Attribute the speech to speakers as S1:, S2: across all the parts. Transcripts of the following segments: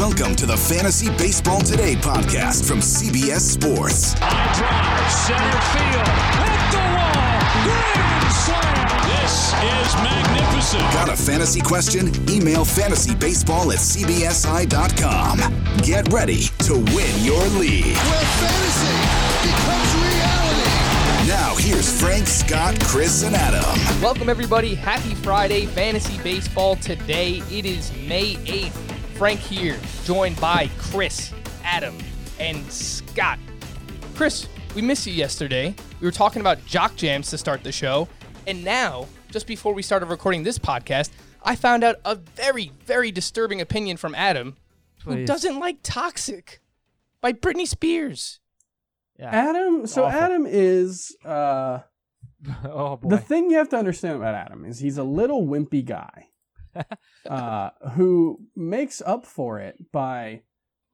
S1: Welcome to the Fantasy Baseball Today podcast from CBS Sports.
S2: High drive, center field, hit the wall, grand slam. This is magnificent.
S1: Got a fantasy question? Email fantasybaseball at cbsi.com. Get ready to win your league.
S3: where fantasy becomes reality.
S1: Now, here's Frank, Scott, Chris, and Adam.
S4: Welcome, everybody. Happy Friday, Fantasy Baseball. Today, it is May 8th. Frank here, joined by Chris, Adam, and Scott. Chris, we missed you yesterday. We were talking about jock jams to start the show. And now, just before we started recording this podcast, I found out a very, very disturbing opinion from Adam who doesn't like Toxic by Britney Spears. Yeah.
S5: Adam, so
S6: Awful.
S5: Adam is uh,
S6: oh boy.
S5: the thing you have to understand about Adam is he's a little wimpy guy uh, who makes up for it by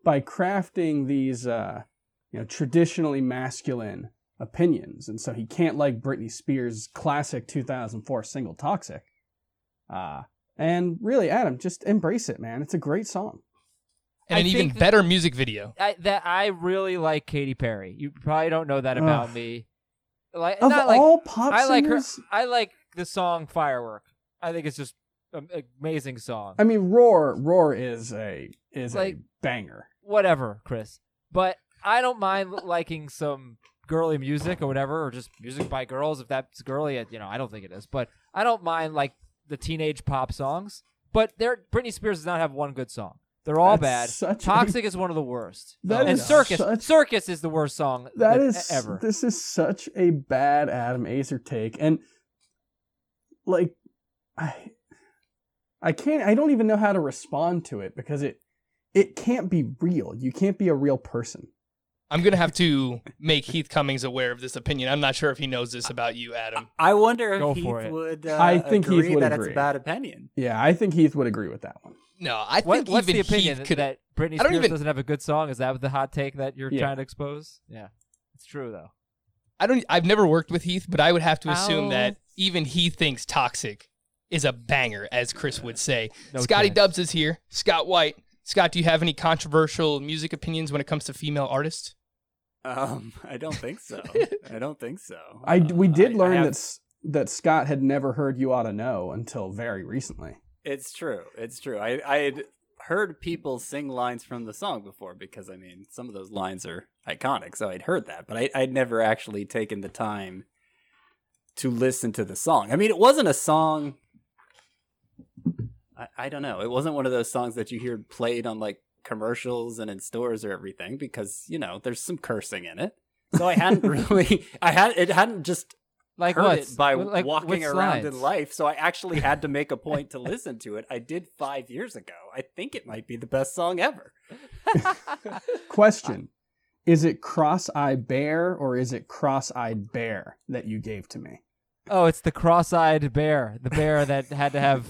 S5: by crafting these uh, you know traditionally masculine opinions, and so he can't like Britney Spears' classic 2004 single "Toxic." Uh, and really, Adam, just embrace it, man. It's a great song.
S4: And
S6: I
S4: an even
S6: think that-
S4: better music video.
S6: I, that I really like Katy Perry. You probably don't know that about
S5: Ugh.
S6: me. Like
S5: Of
S6: not like
S5: all pop
S6: I like her. I like the song Firework. I think it's just an amazing song.
S5: I mean, Roar, Roar is a is
S6: Like-
S5: a banger.
S6: Whatever, Chris. But I don't mind liking some girly music or whatever, or just music by girls if that's girly. Uh, you know, I don't think it is, but I don't mind like the teenage pop songs. But there, Britney Spears does not have one good song. They're all
S5: That's
S6: bad.
S5: such a-
S6: Toxic is one of the worst.
S5: That
S6: and
S5: is
S6: Circus,
S5: such-
S6: Circus is the worst song
S5: That
S6: that
S5: is
S6: ever.
S5: This is such a bad Adam Aizer take, and like, I, I can't. I don't even know how to respond to it because it, it can't be real. You can't be a real person.
S4: I'm going to have to make Heath Cummings aware of this opinion. I'm not sure if he knows this about you, Adam.
S7: I wonder
S6: Go
S7: if
S6: for
S7: Heath
S6: it.
S7: would. Uh,
S5: I think Heath
S7: agree
S5: would
S7: that
S5: agree.
S7: it's a bad opinion.
S5: Yeah, I think Heath would agree with that one.
S4: No, I
S6: What,
S4: think
S6: what's
S4: even
S6: the opinion
S4: Heath could.
S6: that Britney
S4: I don't
S6: Spears
S4: even-
S6: doesn't have a good song? Is that the hot take that you're
S5: Yeah.
S6: trying to expose? Yeah, it's true though.
S4: I don't. I've never worked with Heath, but I would have to assume
S6: Ow.
S4: that even he thinks "Toxic" is a banger, as Chris would say.
S6: No
S4: Scotty
S6: chance.
S4: Dubs is here. Scott White. Scott, do you have any controversial music opinions when it comes to female artists?
S7: Um, I don't think so. I don't think so.
S5: I we
S7: Uh,
S5: did
S7: I-
S5: learn
S7: I have-
S5: that that Scott had never heard "You Ought to Know" until very recently.
S7: it's true. It's true. I I had heard people sing lines from the song before because I mean some of those lines are iconic, so I'd heard that, but I, I'd never actually taken the time to listen to the song. I mean, it wasn't a song. I, I don't know. It wasn't one of those songs that you hear played on like commercials and in stores or everything because you know there's some cursing in it. So I hadn't really, I had it hadn't just
S6: Like
S7: heard
S6: what?
S7: it by
S6: Like,
S7: walking around in life. So I actually had to make a point to listen to it. I did five years ago. I think it might be the best song ever.
S5: Question: Is it cross-eyed bear or is it cross-eyed bear that you gave to me?
S6: Oh, it's the cross-eyed bear, the bear that had to have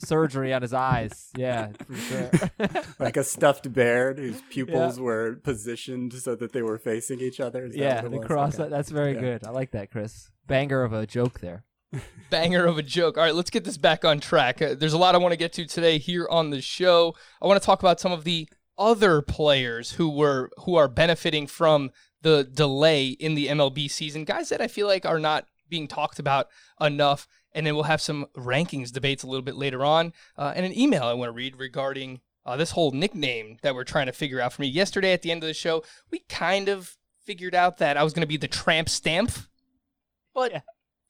S6: surgery on his eyes. Yeah, for sure.
S7: Like a stuffed bear whose pupils were positioned so that they were facing each other. Is
S6: yeah,
S7: what it
S6: the
S7: was?
S6: cross.
S7: Okay.
S6: That's very
S7: Yeah.
S6: good. I like that, Chris. Banger of a joke there.
S4: Banger of a joke. All right, let's get this back on track. Uh, there's a lot I want to get to today here on the show. I want to talk about some of the other players who were who are benefiting from the delay in the MLB season. Guys that I feel like are not being talked about enough. And then we'll have some rankings debates a little bit later on, uh, and an email I want to read regarding uh, this whole nickname that we're trying to figure out for me. Yesterday at the end of the show, we kind of figured out that I was going to be the Tramp Stamp, but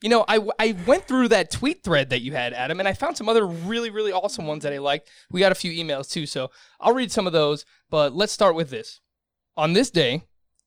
S4: you know, I, I went through that tweet thread that you had, Adam, and I found some other really, really awesome ones that I liked. We got a few emails too, so I'll read some of those, but let's start with this. On this day,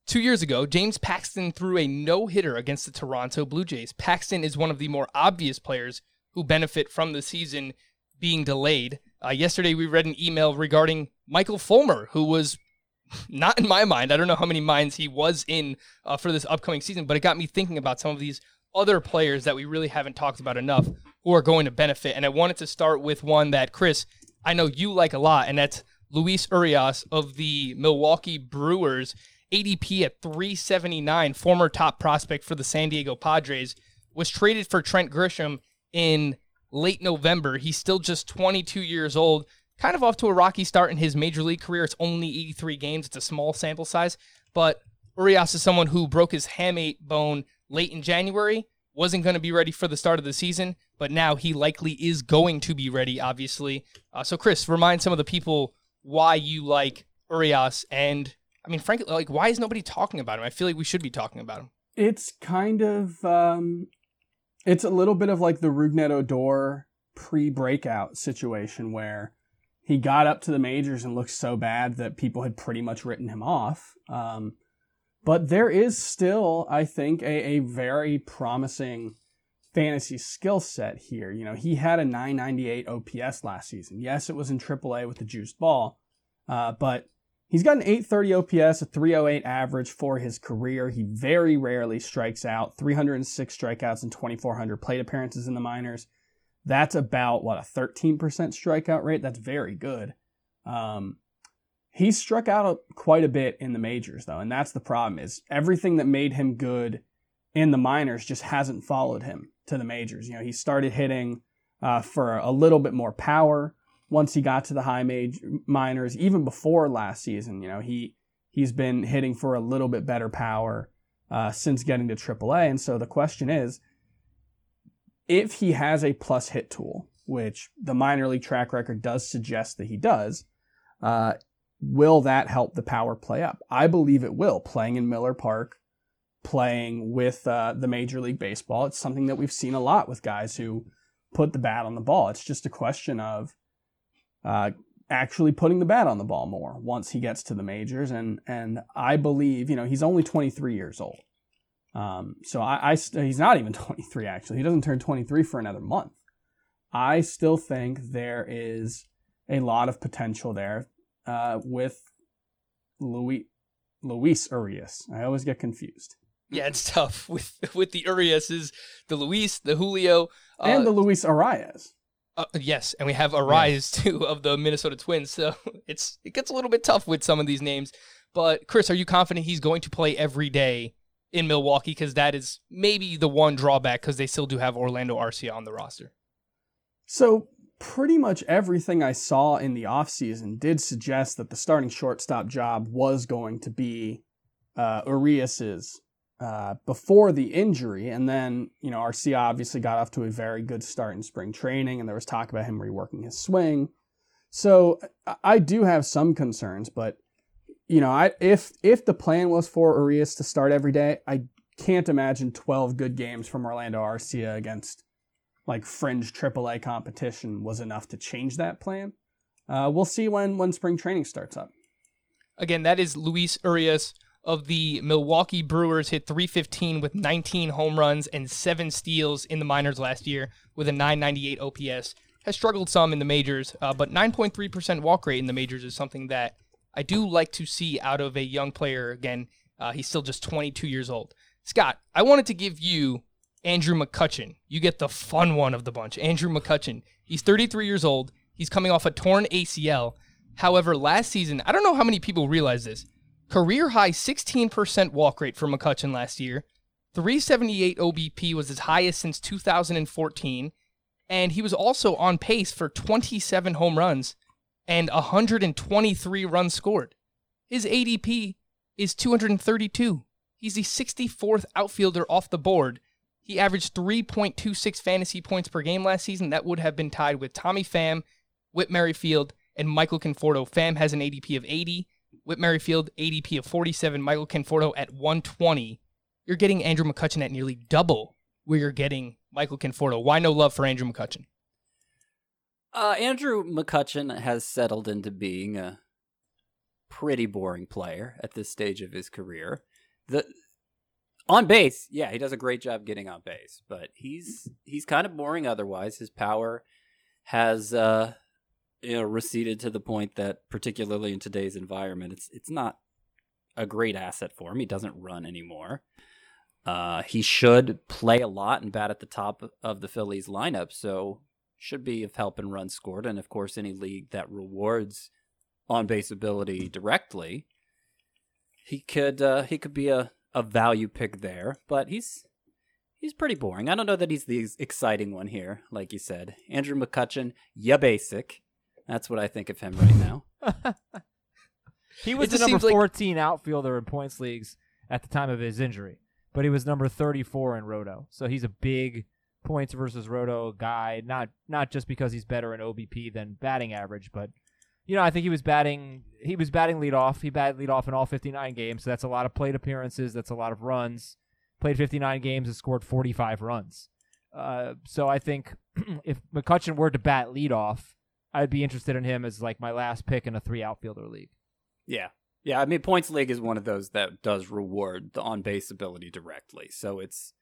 S4: two years ago, James Paxton threw a no hitter against the Toronto Blue Jays. Paxton is one of the more obvious players who benefit from the season being delayed. Uh, yesterday, we read an email regarding Michael Fulmer, who was not in my mind. I don't know how many minds he was in uh, for this upcoming season, but it got me thinking about some of these other players that we really haven't talked about enough who are going to benefit. And I wanted to start with one that, Chris, I know you like a lot, and that's Luis Urias of the Milwaukee Brewers. ADP at 379, former top prospect for the San Diego Padres, was traded for Trent Grisham in late November. He's still just 22 years old. kind of off to a rocky start in his major league career. It's only 83 games, it's a small sample size, but Urias is someone who broke his hamate bone late in January, wasn't going to be ready for the start of the season, but now he likely is going to be ready, obviously. Uh, so, Chris, remind some of the people why you like Urias and, I mean, frankly, like, why is nobody talking about him? I feel like we should be talking about him.
S5: It's kind of um, it's a little bit of like the Rougned Odor pre-breakout situation where he got up to the majors and looked so bad that people had pretty much written him off. Um, but there is still, I think, a, a very promising fantasy skill set here. You know, he had a 998 OPS last season. Yes, it was in AAA with the juiced ball, uh, but he's got an 830 OPS, a 308 average for his career. He very rarely strikes out, 306 strikeouts and 2,400 plate appearances in the minors. That's about, what, a 13% strikeout rate? That's very good. Um, He's struck out quite a bit in the majors though, and that's the problem is everything that made him good in the minors just hasn't followed him to the majors. You know, he started hitting uh, for a little bit more power once he got to the high major minors. Even before last season, you know, he he's been hitting for a little bit better power uh, since getting to AAA. And so the question is, if he has a plus hit tool, which the minor league track record does suggest that he does, uh, will that help the power play up? I believe it will. Playing in Miller Park, playing with uh, the Major League Baseball, it's something that we've seen a lot with guys who put the bat on the ball. It's just a question of uh, actually putting the bat on the ball more once he gets to the majors. And and I believe, you know, he's only 23 years old. Um, so I, I he's not even 23 actually. He doesn't turn 23 for another month. I still think there is a lot of potential there uh, with Louis Luis Urias. I always get confused.
S4: Yeah, it's tough with with the Uriases, the Luis, the Julio,
S5: uh, and the Luis Arraez.
S4: Uh, yes, and we have Arraez too of the Minnesota Twins. So it's it gets a little bit tough with some of these names. But Chris, are you confident he's going to play every day in Milwaukee? Because that is maybe the one drawback because they still do have Orlando Arcia on the roster.
S5: So pretty much everything I saw in the offseason did suggest that the starting shortstop job was going to be uh, Urias's uh, before the injury. And then, you know, Arcia obviously got off to a very good start in spring training, and there was talk about him reworking his swing. So I do have some concerns, but you know, I if if the plan was for Urias to start every day, I can't imagine 12 good games from Orlando Arcia against like fringe AAA competition was enough to change that plan. Uh, we'll see when when spring training starts up.
S4: Again, that is Luis Urias of the Milwaukee Brewers hit 315 with 19 home runs and seven steals in the minors last year with a 998 OPS. Has struggled some in the majors, uh, but 9.3% walk rate in the majors is something that I do like to see out of a young player. Again, uh, he's still just 22 years old. Scott, I wanted to give you Andrew McCutchen. You get the fun one of the bunch. Andrew McCutchen. He's 33 years old. He's coming off a torn ACL. However, last season, I don't know how many people realize this. Career high 16% walk rate for McCutchen last year. 378 OBP was his highest since 2014. And he was also on pace for 27 home runs and 123 runs scored. His ADP is 232. He's the 64th outfielder off the board he averaged 3.26 fantasy points per game last season. That would have been tied with Tommy Pham, Whit Merrifield, and Michael Conforto. Pham has an ADP of 80, Whit Merrifield ADP of 47, Michael Conforto at 120. You're getting Andrew McCutchen at nearly double where you're getting Michael Conforto. Why no love for Andrew McCutchen?
S7: Uh, Andrew McCutchen has settled into being a pretty boring player at this stage of his career. The on base, yeah, he does a great job getting on base, but he's he's kind of boring otherwise. His power has uh you know receded to the point that particularly in today's environment it's it's not a great asset for him. He doesn't run anymore. Uh, he should play a lot and bat at the top of the Phillies lineup, so should be of help in runs scored. And of course, any league that rewards on base ability directly, he could uh, he could be a a value pick there, but he's he's pretty boring. I don't know that he's the exciting one here, like you said. Andrew McCutchen, yeah, basic. That's what I think of him right now.
S6: He was the number
S4: seems like-
S6: 14 outfielder in points leagues at the time of his injury, but he was number 34 in Roto. So he's a big points versus Roto guy. Not not just because he's better in OBP than batting average, but you know I think he was batting he was batting leadoff. He batted leadoff in all 59 games. So that's a lot of plate appearances. That's a lot of runs. Played 59 games and scored 45 runs. Uh, so I think if McCutchen were to bat leadoff, I'd be interested in him as like my last pick in a three outfielder league.
S7: Yeah. Yeah, I mean points league is one of those that does reward the on base ability directly. So it's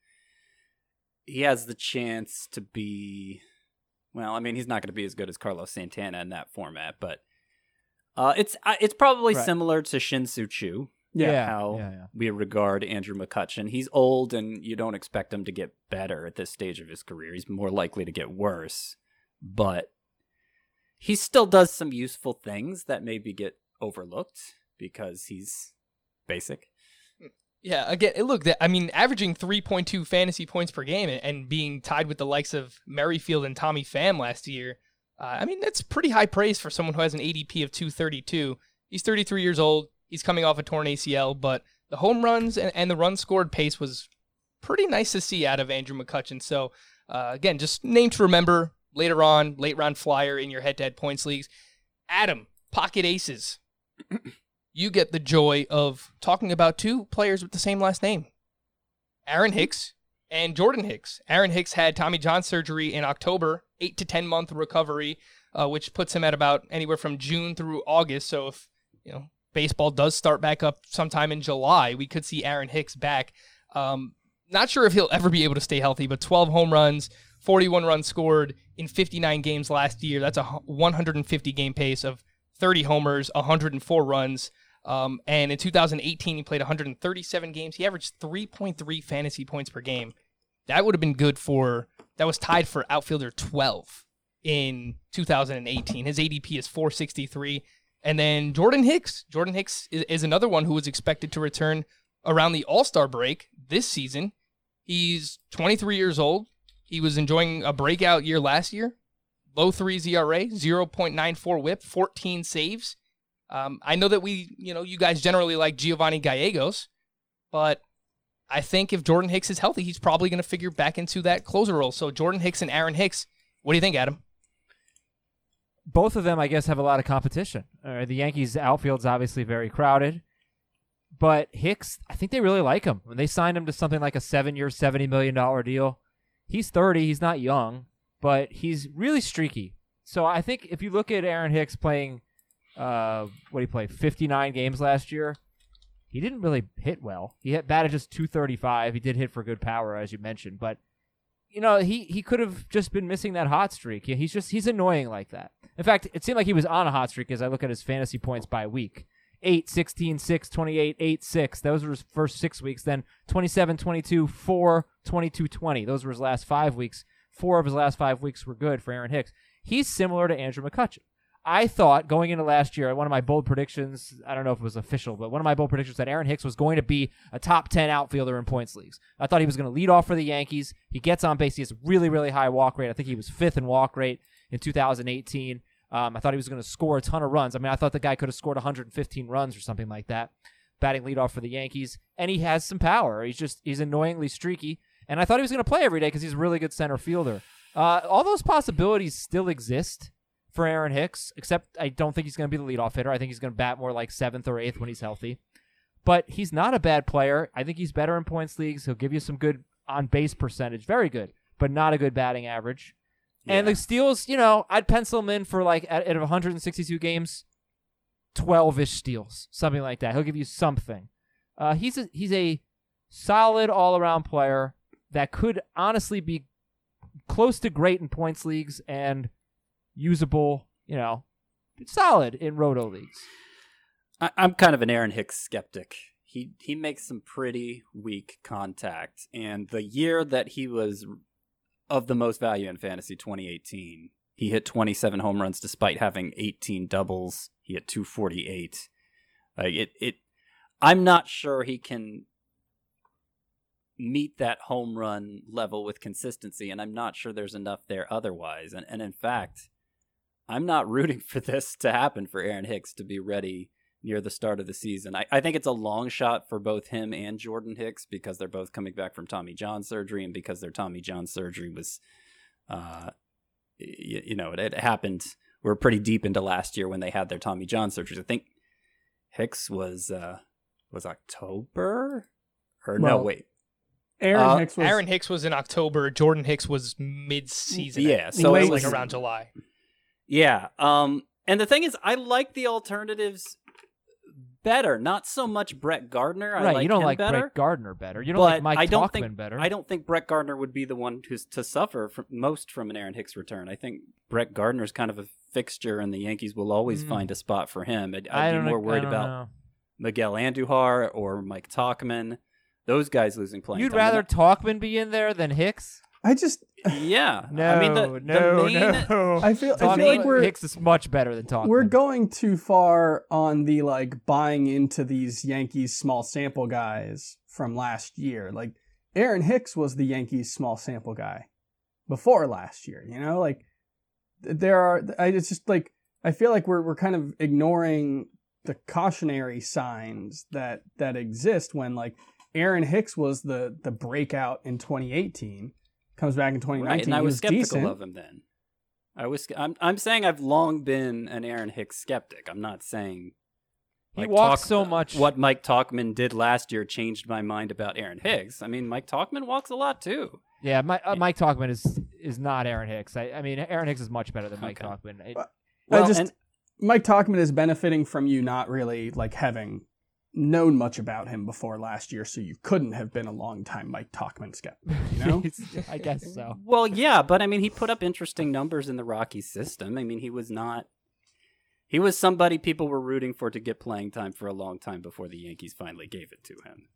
S7: he has the chance to be well, I mean he's not going to be as good as Carlos Santana in that format, but uh, it's uh, it's probably
S6: Right.
S7: similar to Shin-Soo Choo.
S5: Yeah.
S7: how
S6: yeah, yeah.
S7: we regard Andrew McCutchen. He's old and you don't expect him to get better at this stage of his career. He's more likely to get worse. But he still does some useful things that maybe get overlooked because he's basic.
S4: Yeah, again, look, I mean, averaging 3.2 fantasy points per game and, and being tied with the likes of Merrifield and Tommy Pham last year. Uh, I mean, that's pretty high praise for someone who has an ADP of 232. He's 33 years old. He's coming off a torn ACL, but the home runs and, and the run scored pace was pretty nice to see out of Andrew McCutchen. So, uh, again, just name to remember later on, late round flyer in your head to head points leagues. Adam, pocket aces. you get the joy of talking about two players with the same last name Aaron Hicks and Jordan Hicks. Aaron Hicks had Tommy John surgery in October, eight to 10 month recovery, uh, which puts him at about anywhere from June through August. So if, you know, baseball does start back up sometime in July, we could see Aaron Hicks back. Um, not sure if he'll ever be able to stay healthy, but 12 home runs, 41 runs scored in 59 games last year. That's a 150 game pace of 30 homers, 104 runs. Um, and in 2018, he played 137 games. He averaged 3.3 fantasy points per game. That would have been good for, that was tied for outfielder 12 in 2018. His ADP is 463. And then Jordan Hicks. Jordan Hicks is, is another one who was expected to return around the All Star break this season. He's 23 years old. He was enjoying a breakout year last year. Low threes ERA, 0.94 whip, 14 saves. Um, I know that we, you know, you guys generally like Giovanni Gallegos, but I think if Jordan Hicks is healthy, he's probably going to figure back into that closer role. So Jordan Hicks and Aaron Hicks. What do you think, Adam?
S6: both of them, I guess, have a lot of competition. Uh, the Yankees' outfield's obviously very crowded, but Hicks, I think they really like him. When they signed him to something like a seven-year, seventy million dollar deal, he's thirty. He's not young, but he's really streaky. So I think if you look at Aaron Hicks playing, uh, what he played, fifty-nine games last year, he didn't really hit well. He hit batted just two thirty-five. He did hit for good power, as you mentioned, but you know, he, he could have just been missing that hot streak. He's just he's annoying like that. In fact, it seemed like he was on a hot streak as I look at his fantasy points by week. 8, 16, 6, 28, 8, 6. Those were his first six weeks. Then 27, 22, 4, 22, 20. Those were his last five weeks. Four of his last five weeks were good for Aaron Hicks. He's similar to Andrew McCutchen. I thought going into last year, one of my bold predictions, I don't know if it was official, but one of my bold predictions that Aaron Hicks was going to be a top 10 outfielder in points leagues. I thought he was going to lead off for the Yankees. He gets on base. He has really, really high walk rate. I think he was fifth in walk rate in 2018. Um, I thought he was going to score a ton of runs. I mean, I thought the guy could have scored 115 runs or something like that, batting leadoff for the Yankees. And he has some power. He's just, he's annoyingly streaky. And I thought he was going to play every day because he's a really good center fielder. Uh, all those possibilities still exist for Aaron Hicks, except I don't think he's going to be the leadoff hitter. I think he's going to bat more like seventh or eighth when he's healthy. But he's not a bad player. I think he's better in points leagues. He'll give you some good on base percentage, very good, but not a good batting average. And the steals, you know, I'd pencil him in for like out of 162 games, 12 ish steals, something like that. He'll give you something. Uh, he's a, he's a solid all around player that could honestly be close to great in points leagues and usable, you know, solid in roto leagues.
S7: I, I'm kind of an Aaron Hicks skeptic. He he makes some pretty weak contact, and the year that he was of the most value in fantasy, 2018, he hit 27 home runs despite having 18 doubles. He hit 248. Like it, it. I'm not sure he can meet that home run level with consistency, and I'm not sure there's enough there otherwise. And and in fact, I'm not rooting for this to happen for Aaron Hicks to be ready near the start of the season. I, I think it's a long shot for both him and Jordan Hicks because they're both coming back from Tommy John surgery and because their Tommy John surgery was, uh, you, you know, it, it happened. We're pretty deep into last year when they had their Tommy John surgeries. I think Hicks was uh, was October or no wait
S5: Aaron
S7: Uh,
S5: Hicks was
S4: Aaron Hicks was in October. Jordan Hicks was mid-season.
S7: Yeah,
S4: so
S7: so
S4: it
S5: it
S4: was
S5: was-
S4: like around July.
S7: Yeah. Um and the thing is I like the alternatives better. Not so much Brett Gardner. I
S6: right,
S7: like
S6: you don't like
S7: better.
S6: Brett Gardner better. You don't like Mike
S7: I don't
S6: Tauchman
S7: think
S6: better.
S7: I don't think Brett Gardner would be the one who's to suffer from, most from an Aaron Hicks return. I think Brett Gardner's kind of a fixture, and the Yankees will always
S6: Mm.
S7: find a spot for him. I'd, I'd be more worried about
S6: know.
S7: Miguel Andujar or Mike Tauchman. Those guys losing playing.
S6: You'd
S7: time.
S6: rather Tauchman be in there than Hicks?
S5: I just
S7: yeah.
S6: No,
S7: I mean, the, the
S6: no,
S7: main,
S6: no.
S5: I feel I feel like we're
S6: Hicks is much better than Tauchman.
S5: we're going too far on the like buying into these Yankees small sample guys from last year. Like Aaron Hicks was the Yankees small sample guy before last year. You know, like there are. I it's just like I feel like we're we're kind of ignoring the cautionary signs that that exist when like Aaron Hicks was the the breakout in 2018. Comes back in 2019.
S7: Right, and I
S5: he
S7: was, skeptical
S5: decent.
S7: of him then. I was. I'm. I'm saying I've long been an Aaron Hicks skeptic. I'm not saying
S6: He
S7: Mike
S6: walks
S7: Talk-
S6: so much.
S7: What Mike Tauchman did last year changed my mind about Aaron Hicks. I mean, Mike Tauchman walks a lot too.
S6: Yeah, My, uh, Mike Tauchman is is not Aaron Hicks. I, I mean, Aaron Hicks is much better than Mike
S7: Okay.
S6: Tauchman. It-
S5: Well,
S7: Well,
S5: I just
S7: and
S5: Mike Tauchman is benefiting from you not really like having known much about him before last year, so you couldn't have been a long time Mike Tauchman skeptic. You know,
S6: I guess so.
S7: well, yeah, but I mean, he put up interesting numbers in the Rockies system. I mean, he was not. He was somebody people were rooting for to get playing time for a long time before the Yankees finally gave it to him.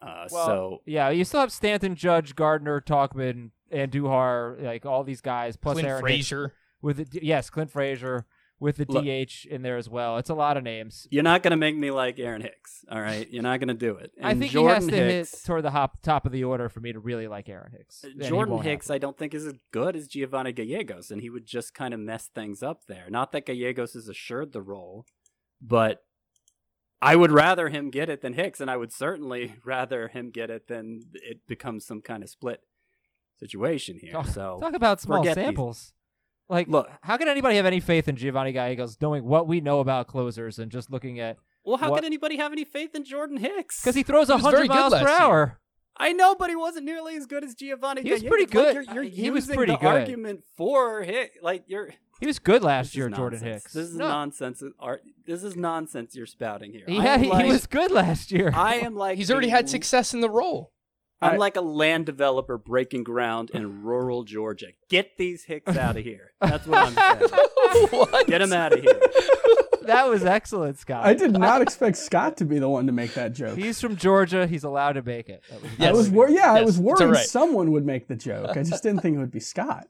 S7: Uh,
S6: Well,
S7: so
S6: yeah, you still have Stanton, Judge, Gardner, Tauchman, and Duhar, like all these guys, plus
S4: Clint
S6: Aaron Hicks
S4: Frazier.
S6: with the, yes, Clint Frazier with the
S7: Look.
S6: DH in there as well. It's a lot of names.
S7: you're not going to make me like Aaron Hicks, all right? You're not going to do it.
S6: I think
S7: Jordan
S6: he has to
S7: Hicks,
S6: hit toward the hop, top of the order for me to really like Aaron Hicks. Uh,
S7: Jordan Hicks,
S6: happen.
S7: I don't think is as good as Giovanni Gallegos, and he would just kind of mess things up there. Not that Gallegos is assured the role, but I would rather him get it than Hicks, and I would certainly rather him get it than it becomes some kind of split situation here.
S6: Talk,
S7: so
S6: talk about small
S7: samples. these.
S6: Samples. Like,
S7: Look.
S6: how can anybody have any faith in Giovanni Gallegos knowing what we know about closers and just looking at
S7: well, how
S6: what-
S7: can anybody have any faith in Jordan Hicks?
S6: because he throws
S4: He was very
S6: hundred
S4: good
S6: miles per
S4: year.
S6: hour.
S7: I know, but he wasn't nearly as good as Giovanni.
S6: He was
S7: Gallegos.
S6: pretty
S7: Like,
S6: good.
S7: you're, you're
S6: He was
S7: using
S6: pretty
S7: the
S6: good.
S7: argument for Hicks. Like you're
S6: He was good last
S7: is
S6: year, Jordan. Hicks.
S7: This is
S6: No,
S7: nonsense. Uh, art. This is nonsense you're spouting here.
S6: He,
S7: I
S6: had,
S7: am
S6: he was good last year.
S7: I am like
S4: He's already
S7: a-
S4: had success in the role.
S7: I'm
S5: I-
S7: like a land developer breaking ground in rural Georgia. Get these Hicks out of here. That's what I'm saying.
S4: what?
S7: Get them out of here.
S6: that was excellent, Scott.
S5: I did not expect Scott to be the one to make that joke.
S6: He's from Georgia. He's allowed to make it. That was,
S5: I was wor- yeah, I was
S4: it's
S5: worried
S4: all right.
S5: someone would make the joke. I just didn't think it would be Scott.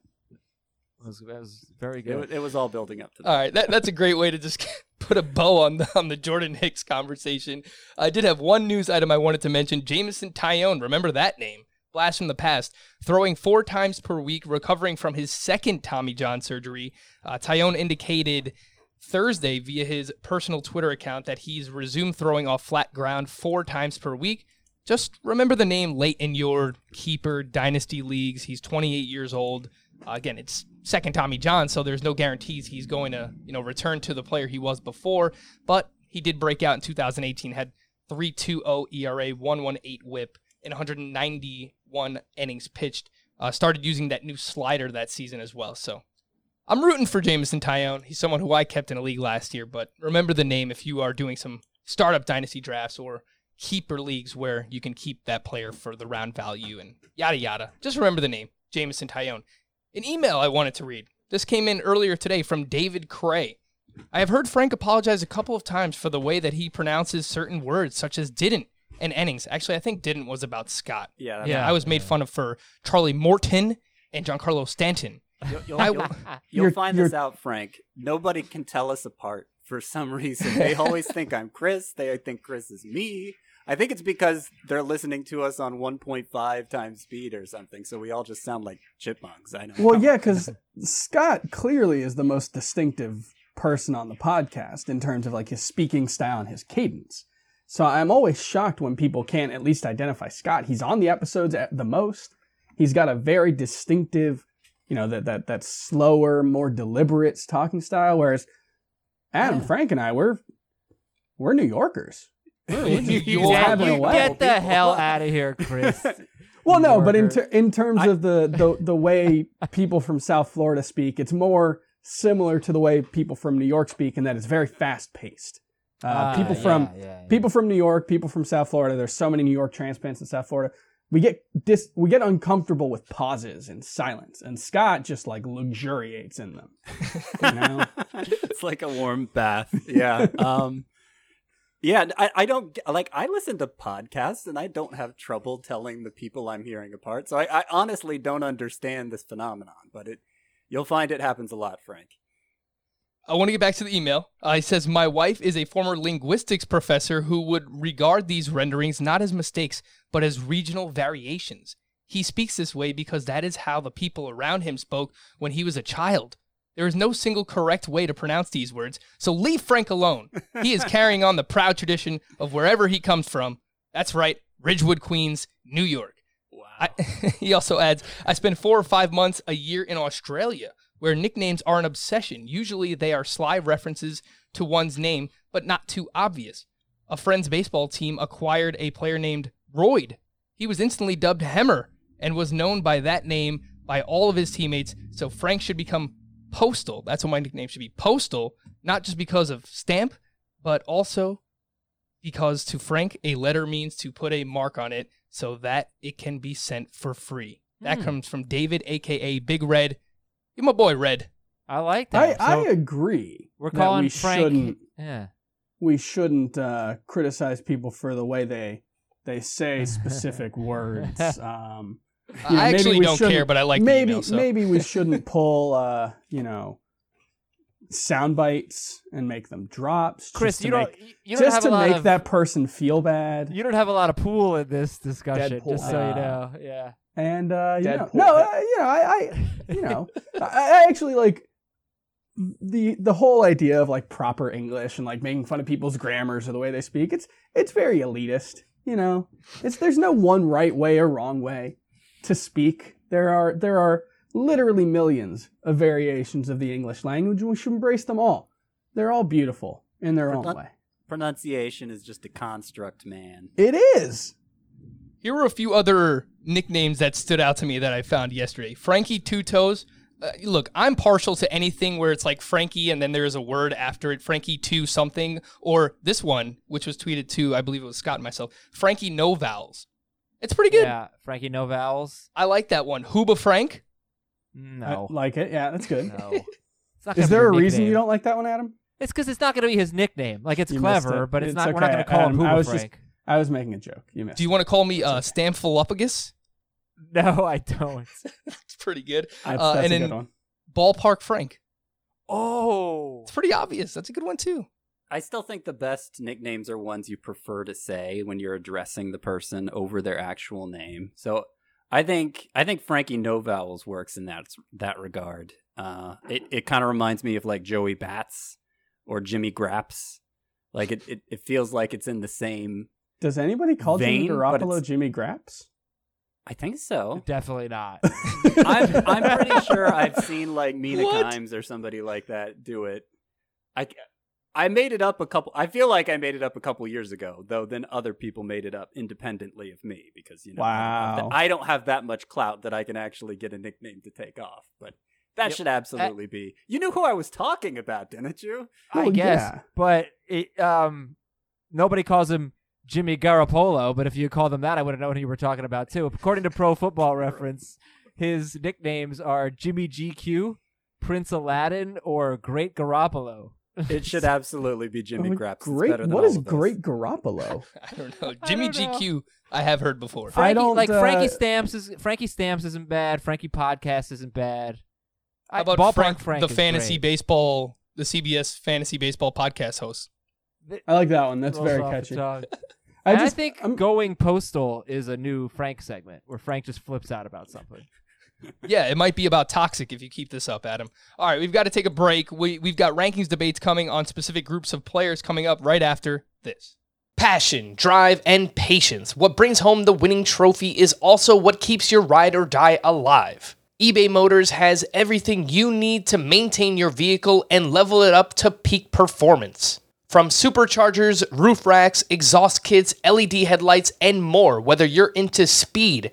S6: That was, that was very
S7: It,
S6: good.
S7: wa- it was all building up to that.
S4: All right, that, that's a great way to just put a bow on the on the Jordan Hicks conversation. I did have one news item I wanted to mention. Jameson Taillon, remember that name? Blast from the past, throwing four times per week, recovering from his second Tommy John surgery. Uh, Taillon indicated Thursday via his personal Twitter account that he's resumed throwing off flat ground four times per week. Just remember the name late in your keeper dynasty leagues. He's 28 years old. Again, it's second Tommy John, so there's no guarantees he's going to, you know, return to the player he was before. But he did break out in 2018, had 3.20 ERA, 1.18 WHIP, and 191 innings pitched. Uh, started using that new slider that season as well. So I'm rooting for Jameson Taillon. He's someone who I kept in a league last year, but remember the name if you are doing some startup dynasty drafts or keeper leagues where you can keep that player for the round value and yada yada. Just remember the name, Jameson Taillon. An email I wanted to read. This came in earlier today from David Cray. I have heard Frank apologize a couple of times for the way that he pronounces certain words, such as didn't and innings. Actually, I think didn't was about Scott.
S7: Yeah.
S6: Yeah.
S4: I was made fun of for Charlie Morton and Giancarlo Stanton.
S7: You'll, you'll,
S4: I-
S7: you'll, you'll find this out, Frank. Nobody can tell us apart for some reason. They always think I'm Chris. They think Chris is me. I think it's because they're listening to us on 1.5 times speed or something, so we all just sound like chipmunks. I know.
S5: Well, yeah, because Scott clearly is the most distinctive person on the podcast in terms of like his speaking style and his cadence. So I'm always shocked when people can't at least identify Scott. He's on the episodes at the most. He's got a very distinctive, you know, that that that slower, more deliberate talking style. Whereas Adam, Frank, and I, we're we're New Yorkers. We're, we're just,
S4: You
S5: just
S4: get-
S6: you get the hell out of here, Chris.
S5: Well, no, but in ter- in terms of the, the the way people from South Florida speak, it's more similar to the way people from New York speak, in that it's very fast paced. Uh,
S6: Ah,
S5: people
S6: yeah,
S5: from
S6: yeah, yeah.
S5: people from New York, people from South Florida. There's so many New York transplants in South Florida. We get dis- we get uncomfortable with pauses and silence, and Scott just like luxuriates in them. You know?
S7: it's like a warm bath. Yeah. Um Yeah, I, I don't like I listen to podcasts and I don't have trouble telling the people I'm hearing apart. So I, I honestly don't understand this phenomenon, but it you'll find it happens a lot, Frank.
S4: I want to get back to the email. Uh, he says, My wife is a former linguistics professor who would regard these renderings not as mistakes, but as regional variations. He speaks this way because that is how the people around him spoke when he was a child. There is no single correct way to pronounce these words, so leave Frank alone. He is carrying on the proud tradition of wherever he comes from. That's right, Ridgewood, Queens, New York.
S7: Wow.
S4: I, he also adds, I spend four or five months a year in Australia, where nicknames are an obsession. Usually they are sly references to one's name, but not too obvious. A friend's baseball team acquired a player named Royd. He was instantly dubbed Hemmer and was known by that name by all of his teammates, so Frank should become Postal. That's what my nickname should be. Postal, not just because of stamp, but also because to Frank, a letter means to put a mark on it so that it can be sent for free. That comes from David, aka Big Red. You're my boy, Red.
S6: I like that.
S5: I
S6: So
S5: agree.
S6: we're calling
S5: we
S6: Frank.
S5: Shouldn't,
S6: Yeah.
S5: we shouldn't uh, criticize people for the way they they say specific words. Um, you know,
S4: I
S5: maybe
S4: actually
S5: we
S4: don't care,
S5: shouldn't-
S4: but I like
S5: maybe
S4: the email. So.
S5: maybe we shouldn't pull uh, you know sound bites and make them drops.
S6: Chris,
S5: just to
S6: you don't
S5: make,
S6: you don't
S5: just
S6: have
S5: to
S6: a lot
S5: make
S6: of
S5: that person feel bad.
S6: you don't have a lot of pool in this discussion.
S5: Deadpool.
S6: Just so you
S5: Uh,
S6: know, yeah.
S5: and uh, you know, no, uh, you know, I, I you know, I, I actually like the the whole idea of like proper English and like making fun of people's grammars or the way they speak. It's it's very elitist. You know, it's there's no one right way or wrong way to speak. There are there are literally millions of variations of the English language, and we should embrace them all. They're all beautiful in their own way.
S7: Pronunciation is just a construct, man.
S5: It is.
S4: Here were a few other nicknames that stood out to me that I found yesterday. Frankie Two Toes. Uh, look, I'm partial to anything where it's like Frankie and then there's a word after it, Frankie Two something, or this one, which was tweeted to, I believe it was Scott and myself, Frankie No Vowels. It's pretty good.
S6: Yeah, Frankie, no vowels.
S4: I like that one. Huba Frank.
S6: No,
S5: I like it. Yeah, that's good.
S6: no. It's not
S5: Is there
S6: your
S5: a reason you don't like that one, Adam?
S6: It's because it's not going to be his nickname. Like it's
S5: You missed
S6: clever,
S5: it.
S6: but it's,
S5: It's
S6: not. We're not
S5: okay,
S6: going to call
S5: Adam.
S6: him
S5: I
S6: Hoover
S5: was just-
S6: Frank.
S5: I was making a joke. You missed.
S4: Do you want to call me uh, Stamphilophagus?
S6: No, I don't.
S4: It's pretty good.
S5: That's,
S4: Uh,
S5: that's
S4: and
S5: a
S4: then
S5: good one.
S4: Ballpark Frank.
S6: oh,
S4: It's pretty obvious. That's a good one too.
S7: I still think the best nicknames are ones you prefer to say when you're addressing the person over their actual name. So I think I think Frankie No Vowels works in that that regard. Uh, it it kind of reminds me of like Joey Bats or Jimmy Graps. Like it, it, it feels like it's in the same.
S5: Does anybody call Jimmy Garoppolo Jimmy Graps?
S7: I think so.
S6: definitely not.
S7: I'm I'm pretty sure I've seen like Mina
S4: What?
S7: Kimes or somebody like that do it. I I made it up a couple. I feel like I made it up a couple years ago, though. Then other people made it up independently of me because you know I don't have that-
S5: Wow.
S7: I don't have that much clout that I can actually get a nickname to take off. But that
S6: Yep.
S7: should absolutely be. You knew who I was talking about, didn't you?
S6: I
S5: Well,
S6: guess,
S5: yeah.
S6: but it, um, nobody calls him Jimmy Garoppolo. But if you called him that, I would have known who you were talking about too. According to Pro Football Reference, his nicknames are Jimmy GQ, Prince Aladdin, or Great Garoppolo.
S7: It should absolutely be Jimmy Graps.
S5: Great.
S7: better than
S5: What
S7: all
S5: is
S7: of those.
S5: Great Garoppolo?
S4: I don't know. Jimmy
S6: don't know.
S4: GQ. I have heard before.
S5: I
S6: Frankie,
S5: don't,
S6: like Frankie
S5: uh,
S6: Stamps is Frankie Stamps isn't bad. Frankie Podcast isn't bad.
S4: How about
S6: Ballpark
S4: Frank,
S6: Frank
S4: the fantasy
S6: great.
S4: baseball, the CBS fantasy baseball podcast host?
S5: I like that one. That's very catchy. I
S6: And I
S5: just
S6: think
S5: I'm-
S6: going postal is a new Frank segment where Frank just flips out about something.
S4: Yeah, it might be about toxic if you keep this up, Adam. All right, we've got to take a break. We, we've got rankings debates coming on specific groups of players coming up right after this.
S8: Passion, drive, and patience. What brings home the winning trophy is also what keeps your ride or die alive. eBay Motors has everything you need to maintain your vehicle and level it up to peak performance. From superchargers, roof racks, exhaust kits, LED headlights, and more, whether you're into speed,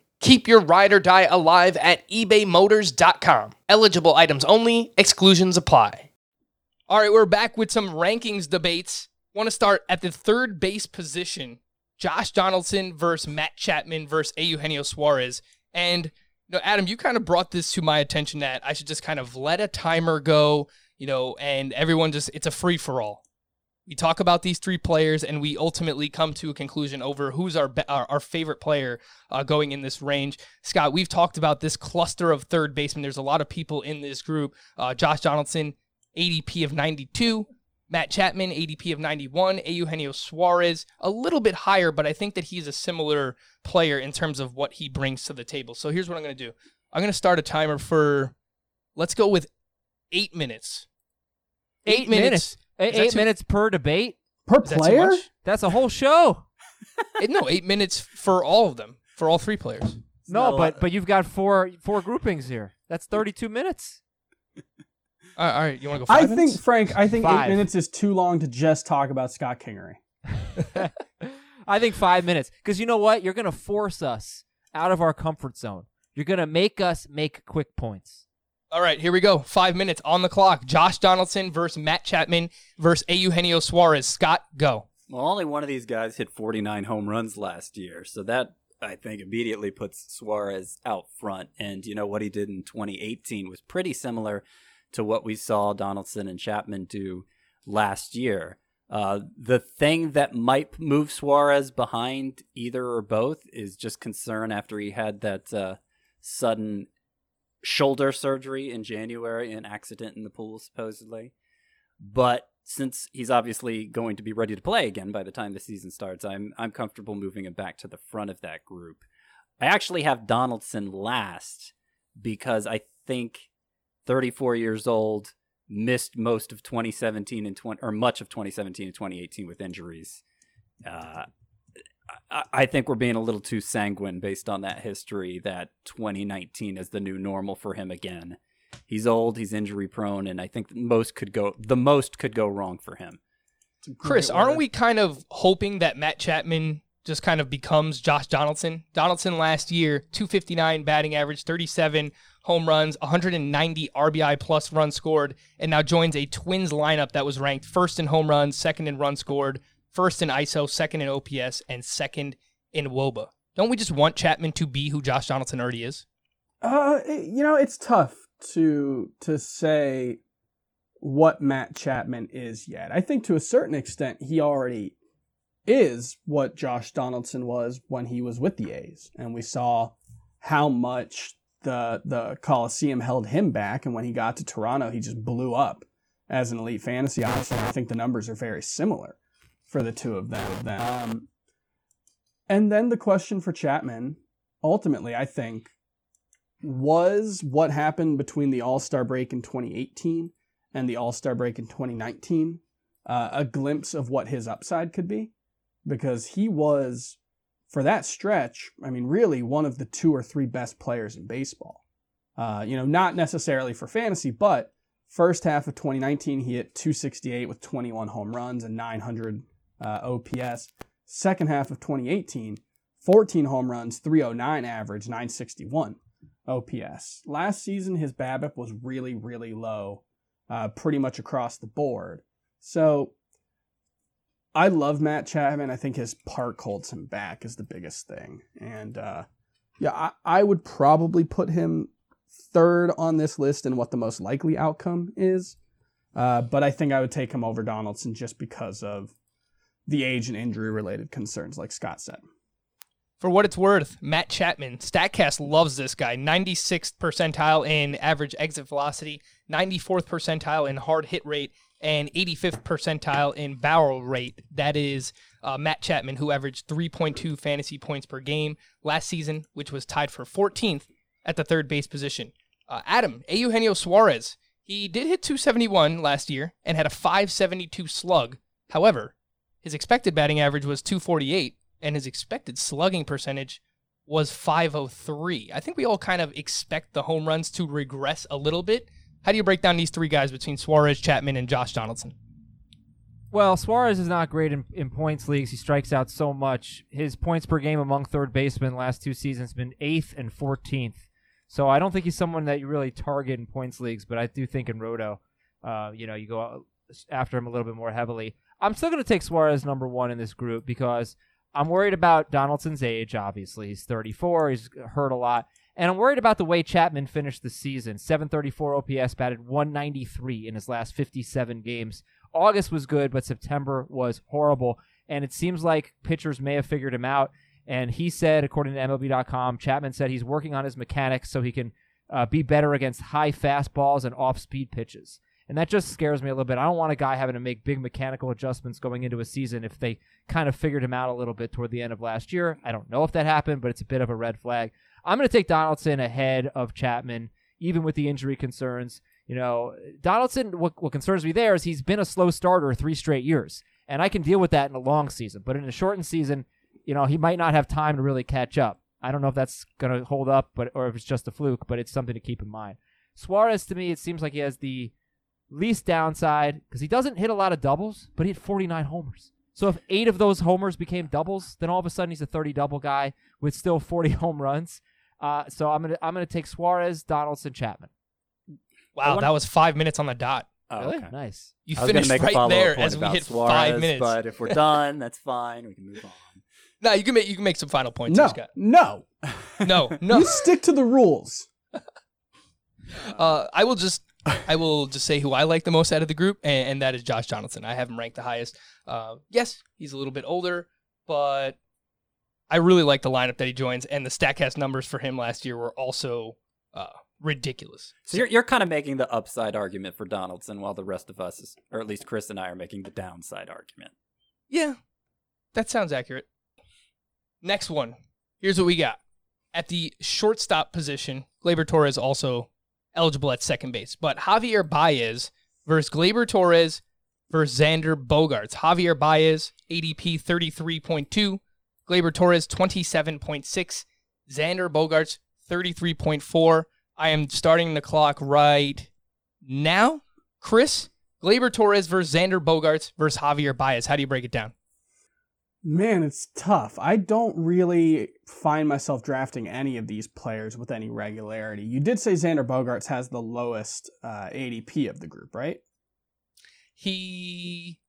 S8: Keep your ride or die alive at ebaymotors.com. Eligible items only, exclusions apply.
S4: All right, we're back with some rankings debates. Want to start at the third base position. Josh Donaldson versus Matt Chapman versus Eugenio Suarez. And you know, Adam, you kind of brought this to my attention that I should just kind of let a timer go, you know, and everyone just it's a free for all. We talk about these three players, and we ultimately come to a conclusion over who's our be- our, our favorite player uh, going in this range. Scott, we've talked about this cluster of third basemen. There's a lot of people in this group. Uh, Josh Donaldson, ADP of 92. Matt Chapman, ADP of 91. Eugenio Suarez, a little bit higher, but I think that he's a similar player in terms of what he brings to the table. So here's what I'm going to do I'm going to start a timer for, let's go with eight minutes. Eight, minutes.
S6: Eight,
S4: Is that
S6: eight
S4: too-
S6: minutes per debate.
S5: per
S4: Is that too
S5: player.
S4: much?
S6: That's a whole show.
S4: No, eight minutes for all of them, for all three players.
S6: No,
S7: not a
S6: but
S7: lot.
S6: but you've got four four groupings here. That's 32 minutes.
S4: All right, all right you want to go
S5: I
S4: five
S5: think? Frank. I think
S6: Five.
S5: eight minutes is too long to just talk about Scott Kingery.
S6: I think five minutes. Because you know what? You're going to force us out of our comfort zone. You're going to make us make quick points.
S4: All right, here we go. Five minutes on the clock. Josh Donaldson versus Matt Chapman versus Eugenio Suarez. Scott, go.
S7: Well, only one of these guys hit 49 home runs last year, so that I think immediately puts Suarez out front. And you know what he did in 2018 was pretty similar to what we saw Donaldson and Chapman do last year. Uh, the thing that might move Suarez behind either or both is just concern after he had that uh, sudden shoulder surgery in January, an accident in the pool, supposedly. But since he's obviously going to be ready to play again by the time the season starts, I'm I'm comfortable moving him back to the front of that group. I actually have Donaldson last because I think 34 years old missed most of 2017 and 20 or much of 2017 and 2018 with injuries. Uh, I, I think we're being a little too sanguine based on that history that 2019 is the new normal for him again. He's old, he's injury prone, and I think the most could go the most could go wrong for him.
S4: Chris, aren't we kind of hoping that Matt Chapman just kind of becomes Josh Donaldson? Donaldson last year, 259 batting average, 37 home runs, 190 RBI plus runs scored, and now joins a Twins lineup that was ranked first in home runs, second in runs scored, first in ISO, second in OPS, and second in WOBA. Don't we just want Chapman to be who Josh Donaldson already is?
S5: Uh, you know, it's tough to to say what Matt Chapman is yet. I think to a certain extent he already is what Josh Donaldson was when he was with the A's, and we saw how much the the Coliseum held him back, and when he got to Toronto, he just blew up as an elite fantasy option. I think the numbers are very similar for the two of them. Um, and then the question for Chapman, ultimately, I think was what happened between the All Star break in 2018 and the All Star break in 2019 uh, a glimpse of what his upside could be? Because he was, for that stretch, I mean, really one of the two or three best players in baseball. Uh, you know, not necessarily for fantasy, but first half of 2019, he hit 268 with 21 home runs and 900 uh, OPS. Second half of 2018, 14 home runs, 309 average, 961. OPS. Last season, his BABIP was really, really low, uh, pretty much across the board. So I love Matt Chapman. I think his park holds him back is the biggest thing. And uh, yeah, I, I would probably put him third on this list in what the most likely outcome is. Uh, but I think I would take him over Donaldson just because of the age and injury related concerns, like Scott said.
S4: For what it's worth, Matt Chapman, StatCast loves this guy. 96th percentile in average exit velocity, 94th percentile in hard hit rate, and 85th percentile in barrel rate. That is uh, Matt Chapman, who averaged 3.2 fantasy points per game last season, which was tied for 14th at the third base position. Uh, Adam, Eugenio Suarez, he did hit 271 last year and had a 572 slug. However, his expected batting average was 248, and his expected slugging percentage was 503. I think we all kind of expect the home runs to regress a little bit. How do you break down these three guys between Suarez, Chapman, and Josh Donaldson?
S6: Well, Suarez is not great in, in points leagues. He strikes out so much. His points per game among third basemen last two seasons been eighth and 14th. So I don't think he's someone that you really target in points leagues, but I do think in Roto, uh, you know, you go after him a little bit more heavily. I'm still going to take Suarez number one in this group because I'm worried about Donaldson's age. Obviously, he's 34. He's hurt a lot. And I'm worried about the way Chapman finished the season. 734 OPS, batted 193 in his last 57 games. August was good, but September was horrible. And it seems like pitchers may have figured him out. And he said, according to MLB.com, Chapman said he's working on his mechanics so he can uh, be better against high fastballs and off speed pitches. And that just scares me a little bit. I don't want a guy having to make big mechanical adjustments going into a season if they kind of figured him out a little bit toward the end of last year. I don't know if that happened, but it's a bit of a red flag. I'm going to take Donaldson ahead of Chapman, even with the injury concerns. You know, Donaldson, what, what concerns me there is he's been a slow starter three straight years. And I can deal with that in a long season. But in a shortened season, you know, he might not have time to really catch up. I don't know if that's going to hold up, but or if it's just a fluke, but it's something to keep in mind. Suarez, to me, it seems like he has the least downside because he doesn't hit a lot of doubles, but he hit 49 homers. So if eight of those homers became doubles, then all of a sudden he's a 30 double guy with still 40 home runs. Uh, so I'm gonna I'm gonna take Suarez, Donaldson, Chapman.
S4: Wow, that was five minutes on the dot.
S7: Oh,
S6: Really
S7: okay.
S6: nice.
S4: You
S7: I was
S4: finished
S7: make
S4: right
S7: follow-up
S4: there as we hit
S7: Suarez,
S4: five minutes.
S7: But if we're done, that's fine. We can move on.
S4: no, you can make you can make some final points,
S5: No,
S4: here, Scott.
S5: no,
S4: No, no.
S5: you stick to the rules.
S4: Uh, I will just I will just say who I like the most out of the group, and, and that is Josh Donaldson. I have him ranked the highest. Uh, yes, he's a little bit older, but I really like the lineup that he joins, and the Statcast numbers for him last year were also uh, ridiculous.
S7: So you're you're kind of making the upside argument for Donaldson, while the rest of us, is, or at least Chris and I, are making the downside argument.
S4: Yeah, that sounds accurate. Next one. Here's what we got. At the shortstop position, Gleyber Torres also eligible at second base, but Javier Baez versus Gleyber Torres versus Xander Bogaerts. Javier Baez, ADP 33.2, Gleyber Torres 27.6, Xander Bogaerts 33.4. I am starting the clock right now. Chris, Gleyber Torres versus Xander Bogaerts versus Javier Baez. How do you break it down?
S5: Man, it's tough. I don't really find myself drafting any of these players with any regularity. You did say Xander Bogaerts has the lowest uh, ADP of the group, right?
S4: He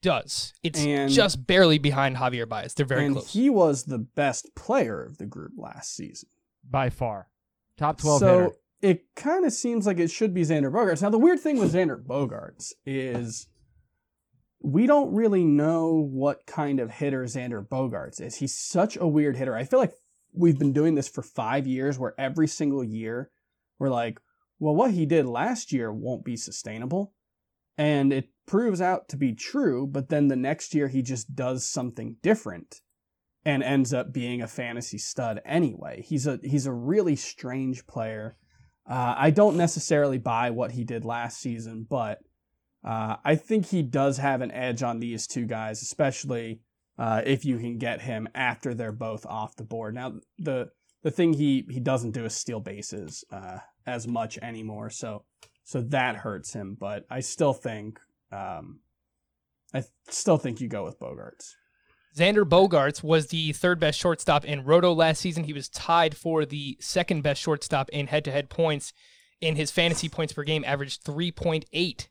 S4: does. It's
S5: And-
S4: just barely behind Javier Baez. They're very
S5: and
S4: close.
S5: he was the best player of the group last season.
S6: By far. Top 12
S5: so
S6: hitter.
S5: it kind of seems like it should be Xander Bogaerts. Now, the weird thing with Xander Bogaerts is we don't really know what kind of hitter Xander Bogaerts is. He's such a weird hitter. I feel like we've been doing this for five years where every single year we're like, well, what he did last year won't be sustainable. And it proves out to be true, but then the next year he just does something different and ends up being a fantasy stud anyway. He's a he's a really strange player. Uh, I don't necessarily buy what he did last season, but uh, I think he does have an edge on these two guys, especially uh, if you can get him after they're both off the board. Now the the thing he he doesn't do is steal bases uh, as much anymore, so so that hurts him. But I still think um, I still think you go with Bogaerts.
S4: Xander Bogaerts was the third best shortstop in Roto last season. He was tied for the second best shortstop in head to head points. In his fantasy points per game, averaged 3.8.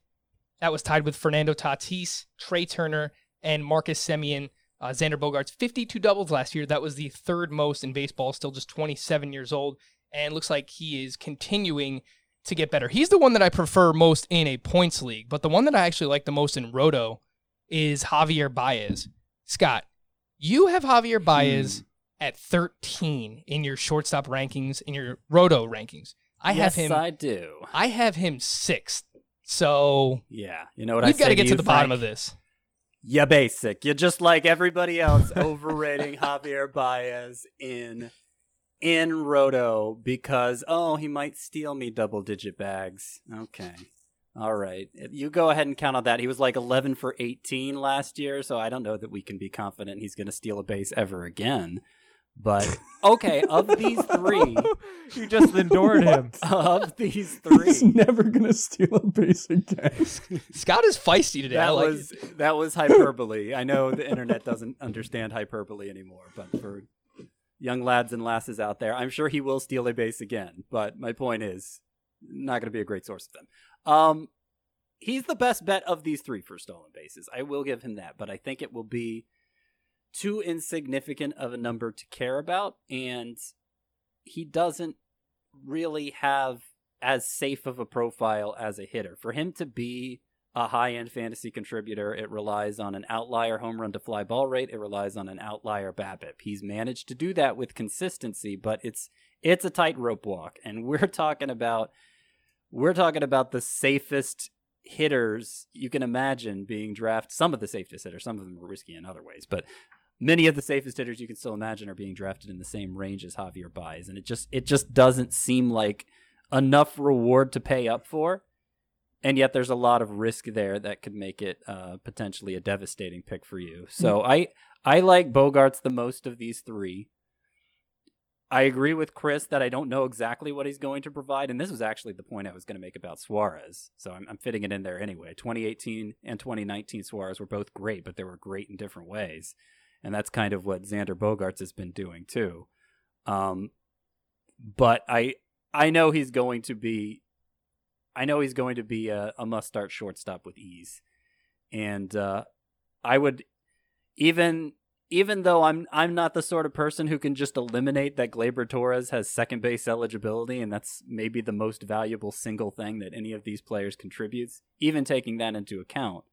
S4: That was tied with Fernando Tatis, Trea Turner, and Marcus Semien. Uh, Xander Bogaerts, 52 doubles last year. That was the third most in baseball, still just 27 years old. And looks like he is continuing to get better. He's the one that I prefer most in a points league, but the one that I actually like the most in Roto is Javier Baez. Scott, you have Javier Baez at 13 in your shortstop rankings, in your Roto rankings. I
S7: yes,
S4: have him.
S7: I do.
S4: I have him sixth. So
S7: Yeah, you know what I
S4: we've got to get to the bottom of this.
S7: You're basic. You're just like everybody else, overrating Javier Baez in in Roto because oh he might steal me double digit bags. Okay. All right. You go ahead and count on that. He was like 11 for 18 last year, so I don't know that we can be confident he's going to steal a base ever again. But okay, of these three,
S6: you just endured him.
S7: of these
S5: He's
S7: three,
S5: never gonna steal a base again.
S4: Scott is feisty today. I
S7: that
S4: like
S7: was
S4: it.
S7: that was hyperbole. I know the internet doesn't understand hyperbole anymore, but for young lads and lasses out there, I'm sure he will steal a base again. But my point is, not going to be a great source of them. Um, he's the best bet of these three for stolen bases. I will give him that, but I think it will be too insignificant of a number to care about, and he doesn't really have as safe of a profile as a hitter. For him to be a high end fantasy contributor, it relies on an outlier home run to fly ball rate. It relies on an outlier BABIP. He's managed to do that with consistency, but it's it's a tightrope walk, and we're talking about we're talking about the safest hitters you can imagine being drafted. Some of the safest hitters, some of them are risky in other ways, but many of the safest hitters you can still imagine are being drafted in the same range as Javier Baez, and it just it just doesn't seem like enough reward to pay up for. And yet, there's a lot of risk there that could make it uh, potentially a devastating pick for you. So I I like Bogaerts the most of these three. I agree with Chris that I don't know exactly what he's going to provide, and this was actually the point I was going to make about Suarez. So I'm, I'm fitting it in there anyway. 2018 and 2019 Suarez were both great, but they were great in different ways, and that's kind of what Xander Bogaerts has been doing too. Um, but I I know he's going to be I know he's going to be a, a must start shortstop with ease, and uh, I would even even though I'm I'm not the sort of person who can just eliminate that Gleyber Torres has second base eligibility, and that's maybe the most valuable single thing that any of these players contributes. Even taking that into account,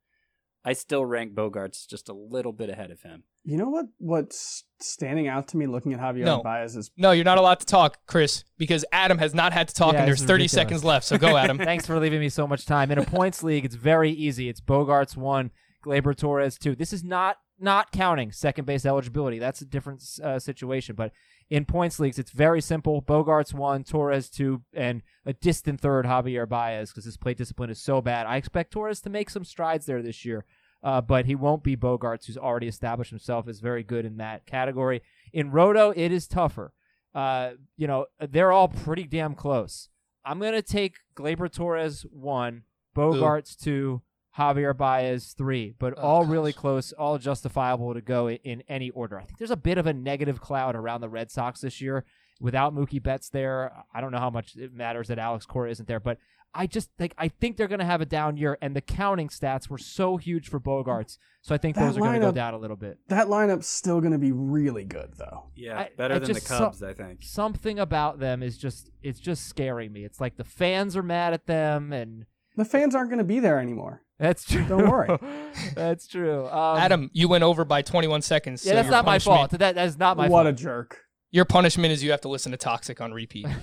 S7: I still rank Bogaerts just a little bit ahead of him.
S5: You know what? What's standing out to me looking at Javier
S4: No.
S5: Baez is
S4: No, you're not allowed to talk, Chris, because Adam has not had to talk,
S6: Yeah,
S4: and there's 30
S6: ridiculous.
S4: seconds left. So go, Adam.
S6: Thanks for leaving me so much time. In a points league, it's very easy. It's Bogaerts one, Gleyber Torres two. This is not not counting second base eligibility. That's a different uh, situation. But in points leagues, it's very simple. Bogaerts one, Torres two, and a distant third, Javier Baez, because his plate discipline is so bad. I expect Torres to make some strides there this year. Uh, but he won't be Bogaerts, who's already established himself as very good in that category. In Roto, it is tougher. Uh, you know, they're all pretty damn close. I'm gonna take Gleyber Torres one, Bogaerts two, Javier Baez three, but
S4: Oh,
S6: all
S4: gosh.
S6: really close, all justifiable to go in any order. I think there's a bit of a negative cloud around the Red Sox this year without Mookie Betts there. I don't know how much it matters that Alex Cora isn't there, but I just like I think they're gonna have a down year, and the counting stats were so huge for Bogaerts, so I think
S5: That
S6: those are gonna go down a little bit.
S5: that lineup's still going to be really good though.
S7: Yeah,
S6: I-
S7: better
S6: I
S7: than the
S6: just saw-
S7: Cubs, I think.
S6: Something about them is just it's just scaring me. It's like the fans are mad at them, and
S5: The fans aren't going to be there anymore.
S6: that's true.
S5: Don't worry.
S6: that's true. Um,
S4: Adam, you went over by 21 seconds.
S6: yeah,
S4: so
S6: that's
S4: your
S6: not my fault. That that is not my fault.
S5: what
S6: fault.
S5: a jerk.
S4: Your punishment is you have to listen to Toxic on repeat.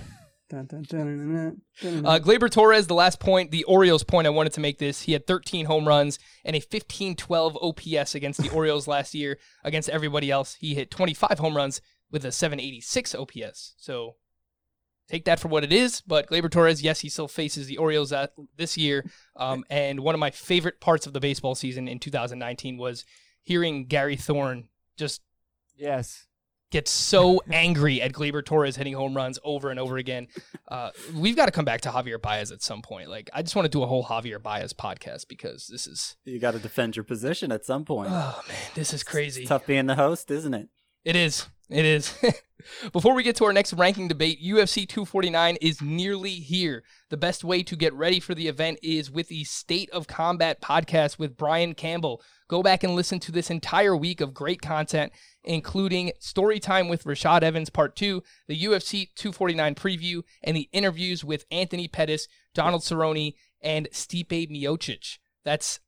S5: Dun,
S4: Uh. Gleyber Torres, the last point, the Orioles point, I wanted to make this. He had 13 home runs and a 15-12 OPS against the Orioles last year. Against everybody else, he hit 25 home runs with a 786 OPS. So take that for what it is. But Gleyber Torres, yes, he still faces the Orioles at, this year. Um, and one of my favorite parts of the baseball season in 2019 was hearing Gary Thorne just
S6: yes.
S4: Get so angry at Gleyber Torres hitting home runs over and over again. Uh, we've got to come back to Javier Baez at some point. Like, I just want to do a whole Javier Baez podcast because this is,
S7: You got to defend your position at some point.
S4: oh man, this is crazy.
S7: Tough being the host, isn't it?
S4: It is. It is. Before we get to our next ranking debate, UFC 249 is nearly here. The best way to get ready for the event is with the State of Combat podcast with Brian Campbell. Go back and listen to this entire week of great content, including Story Time with Rashad Evans Part 2, the UFC 249 preview, and the interviews with Anthony Pettis, Donald Cerrone, and Stipe Miocic. That's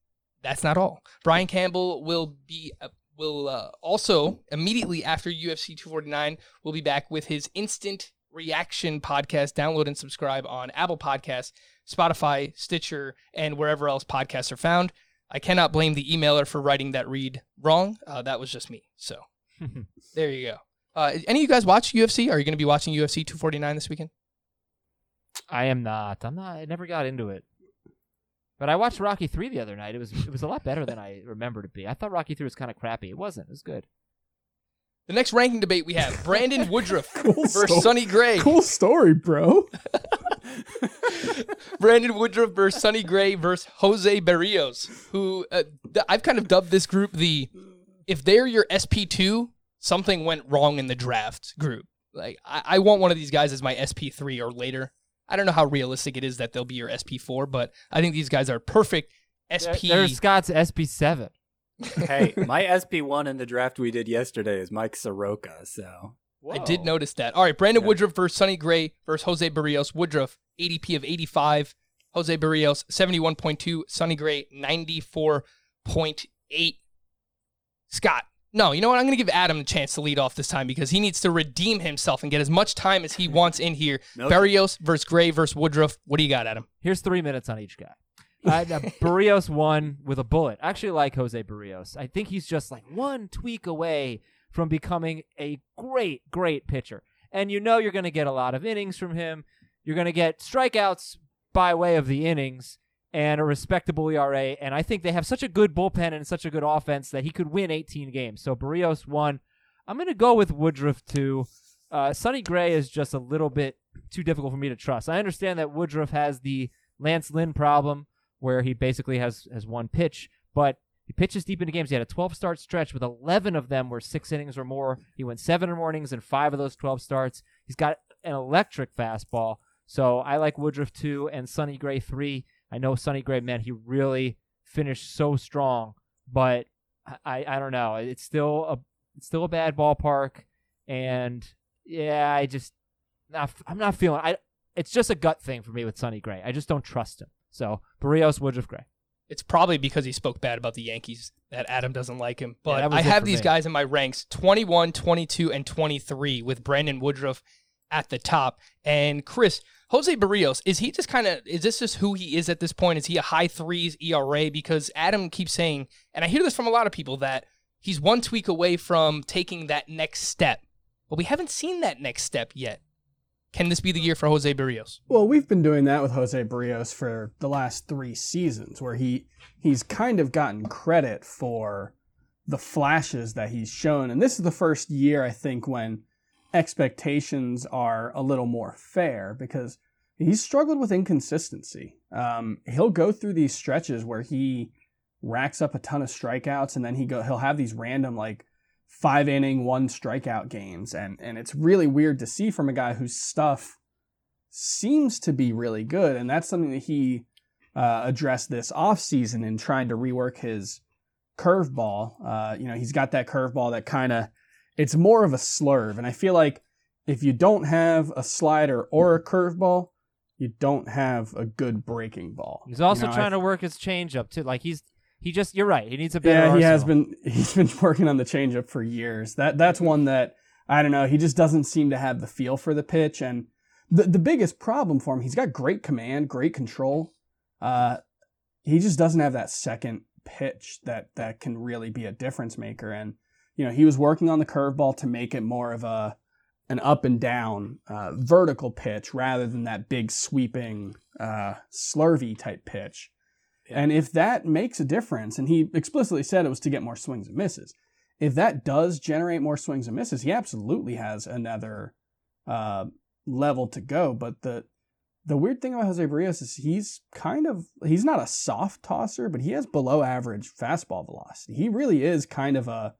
S4: that's not all. Brian Campbell will be uh, will uh, also immediately after UFC 249 will be back with his instant reaction podcast. Download and subscribe on Apple Podcasts, Spotify, Stitcher, and wherever else podcasts are found. I cannot blame the emailer for writing that read wrong. Uh, that was just me. So there you go. Uh, any of you guys watch UFC? Are you going to be watching UFC 249 this weekend?
S6: I am not. I'm not. I never got into it. But I watched Rocky three the other night. It was it was a lot better than I remembered it to be. I thought Rocky three was kind of crappy. It wasn't. It was good.
S4: The next ranking debate we have Brandon Woodruff
S5: Cool
S4: versus
S5: story.
S4: Sonny Gray.
S5: Cool story, bro.
S4: Brandon Woodruff versus Sonny Gray versus Jose Berrios, who uh, I've kind of dubbed this group the if they're your SP2, something went wrong in the draft group. Like I, I want one of these guys as my SP3 or later. I don't know how realistic it is that they'll be your SP4, but I think these guys are perfect SP.
S6: There's Scott's SP seven.
S7: hey, my SP one in the draft we did yesterday is Mike Soroka. So
S4: I did notice that. All right, Brandon Woodruff versus Sonny Gray versus Jose Berrios. Woodruff, ADP of 85. Jose Berrios, 71.2. Sonny Gray, 94.8. Scott. No, you know what? I'm going to give Adam a chance to lead off this time because he needs to redeem himself and get as much time as he wants in here.
S7: Milk it.
S4: Berrios versus Gray versus Woodruff. What do you got, Adam?
S6: Here's three minutes on each guy. Uh, now, Berrios one with a bullet. I actually like Jose Berrios. I think he's just like one tweak away from becoming a great, great pitcher. And you know you're going to get a lot of innings from him. You're going to get strikeouts by way of the innings and a respectable ERA. And I think they have such a good bullpen and such a good offense that he could win 18 games. So Berrios one. I'm going to go with Woodruff two. Uh, Sonny Gray is just a little bit too difficult for me to trust. I understand that Woodruff has the Lance Lynn problem where he basically has has one pitch, but he pitches deep into games. He had a 12 start stretch with 11 of them were six innings or more. He went seven or more innings in five of those 12 starts. He's got an electric fastball. So I like Woodruff two and Sonny Gray three. I know Sonny Gray, man, he really finished so strong, but I I don't know. It's still a it's still a bad ballpark, and yeah, I just not, I'm not feeling. I it's just a gut thing for me with Sonny Gray. I just don't trust him. So Berrios, Woodruff, Gray.
S4: It's probably because he spoke bad about the Yankees that Adam doesn't like him. But
S6: was
S4: I have these
S6: me.
S4: guys in my ranks 21, 22, and 23 with Brandon Woodruff at the top. And Chris, Jose Berrios, is he just kind of, is this just who he is at this point? Is he a high threes ERA? Because Adam keeps saying, and I hear this from a lot of people, that he's one tweak away from taking that next step. But we haven't seen that next step yet. Can this be the year for Jose Berrios?
S5: Well, we've been doing that with Jose Berrios for the last three seasons, where he he's kind of gotten credit for the flashes that he's shown, and this is the first year I think when expectations are a little more fair because he's struggled with inconsistency. Um, he'll go through these stretches where he racks up a ton of strikeouts, and then he go he'll have these random like five inning one strikeout games, and and it's really weird to see from a guy whose stuff seems to be really good, and that's something that he uh, addressed this offseason in trying to rework his curveball. Uh, you know, he's got that curveball that kind of it's more of a slurve, and I feel like if you don't have a slider or a curveball, you don't have a good breaking ball.
S6: He's also
S5: You know, I
S6: trying to work his changeup too. Like he's he just you're right. He needs a better.
S5: yeah, he has been he's been working on the changeup for years. That that's one that I don't know. He just doesn't seem to have the feel for the pitch, and the the biggest problem for him, he's got great command, great control. Uh, he just doesn't have that second pitch that that can really be a difference maker. And you know, he was working on the curveball to make it more of a an up and down uh, vertical pitch rather than that big sweeping uh, slurvy type pitch. And if that makes a difference, and he explicitly said it was to get more swings and misses, if that does generate more swings and misses, he absolutely has another uh, level to go. But the the weird thing about Jose Berrios is he's kind of he's not a soft tosser, but he has below average fastball velocity. He really is kind of a.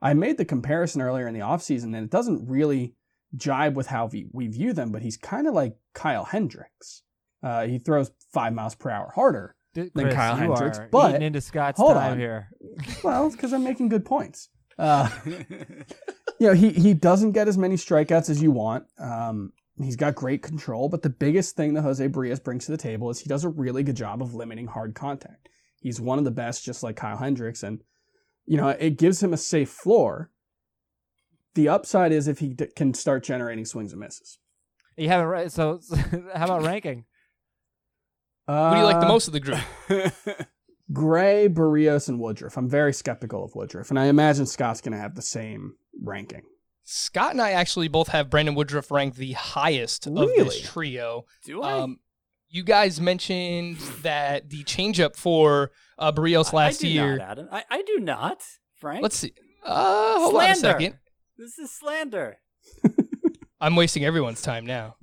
S5: I made the comparison earlier in the offseason, and it doesn't really jibe with how we, view them, but he's kind of like Kyle Hendricks. Uh, he throws five miles per hour harder
S6: D-
S5: than
S6: Chris,
S5: Kyle Hendricks,
S6: are
S5: but
S6: into Scott's
S5: hold on.
S6: here.
S5: well, because I'm making good points. Uh, you know, he he doesn't get as many strikeouts as you want. Um, he's got great control, but the biggest thing that Jose Berrios brings to the table is he does a really good job of limiting hard contact. He's one of the best, just like Kyle Hendricks, and you know it gives him a safe floor. The upside is if he d- can start generating swings and misses.
S6: You haven't right. So, how about ranking?
S5: Uh,
S4: Who do you like the most of the group?
S5: Gray, Berrios, and Woodruff. I'm very skeptical of Woodruff, and I imagine Scott's going to have the same ranking.
S4: Scott and I actually both have Brandon Woodruff ranked the highest of this trio.
S7: Do I?
S4: Um, you guys mentioned that the changeup for uh, Berrios
S7: I-
S4: last
S7: I do
S4: year.
S7: Not, Adam. I, I do not, Frank.
S4: Let's see. Uh, hold on a second.
S7: This is slander.
S4: I'm wasting everyone's time now.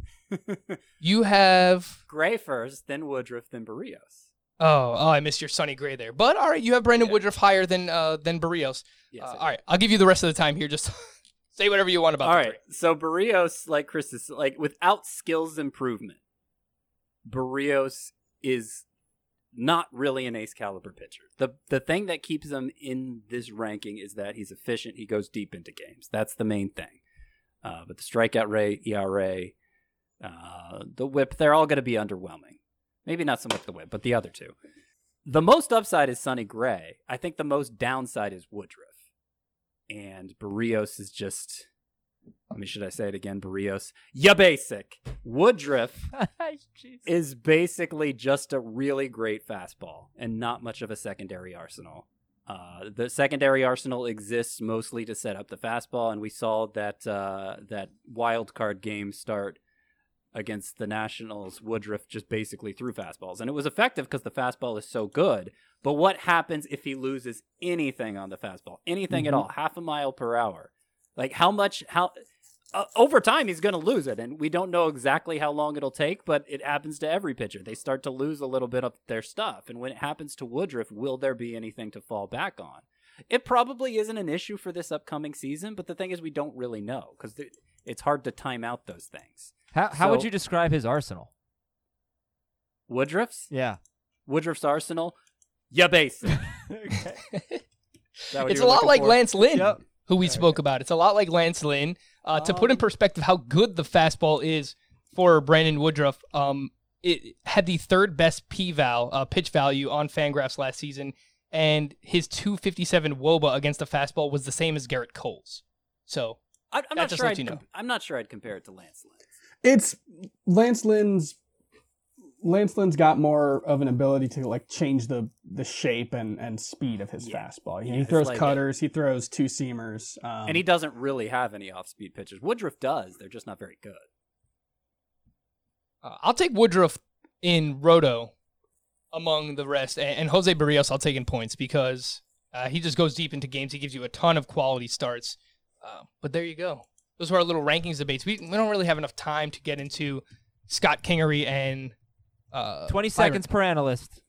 S4: You have.
S7: Gray first, then Woodruff, then Berrios.
S4: Oh, oh, I missed your Sonny Gray there. But all right, you have Brandon
S7: Yeah.
S4: Woodruff higher than uh, than Berrios.
S7: Yes.
S4: Uh, all right, I'll give you the rest of the time here. Just say whatever you want about
S7: All right. So Berrios, like Chris is like, without skills improvement, Berrios is not really an ace caliber pitcher. The the thing that keeps him in this ranking is that he's efficient. He goes deep into games. That's the main thing. Uh, but the strikeout rate, ERA, uh, the whip, they're all going to be underwhelming. Maybe not so much the whip, but the other two. The most upside is Sonny Gray. I think the most downside is Woodruff. And Berrios is just I mean, should I say it again? Berrios. Ya basic. Woodruff is basically just a really great fastball and not much of a secondary arsenal. Uh, the secondary arsenal exists mostly to set up the fastball, and we saw that uh, that wild card game start against the Nationals. Woodruff just basically threw fastballs, and it was effective because the fastball is so good. But what happens if he loses anything on the fastball? Anything at
S5: Mhm.
S7: all? Half a mile per hour? Like how much? How uh, over time he's going to lose it and we don't know exactly how long it'll take but it happens to every pitcher they start to lose a little bit of their stuff and when it happens to woodruff will there be anything to fall back on it probably isn't an issue for this upcoming season but the thing is we don't really know because it's hard to time out those things
S6: How how would you describe his arsenal?
S7: woodruff's
S6: Yeah.
S7: woodruff's arsenal yeah basic
S4: it's a lot like Lance Lynn,
S6: Yep.
S4: who we spoke about. It's a lot like Lance Lynn. Uh, to put in perspective how good the fastball is for Brandon Woodruff, um, it had the third best P val uh, pitch value on Fangraphs last season, and his 257 WOBA against the fastball was the same as Gerrit Cole's. So
S7: I, I'm
S4: That
S7: not sure I'd
S4: you know.
S7: com- I'm not sure I'd compare it to Lance Lynn
S5: It's Lance Lynn's. Lance Lynn's got more of an ability to like change the the shape and, and speed of his
S7: Yeah.
S5: fastball.
S7: Yeah,
S5: he throws
S7: like-
S5: cutters, he throws two seamers, um,
S7: and he doesn't really have any off-speed pitches woodruff does they're just not very good
S4: uh, I'll take Woodruff in Roto among the rest, and, and Jose Berrios I'll take in points because uh, he just goes deep into games. He gives you a ton of quality starts. Uh, but there you go. Those were our little rankings debates. We, we don't really have enough time to get into Scott Kingery and uh,
S6: 20
S4: Byron-
S6: seconds per analyst.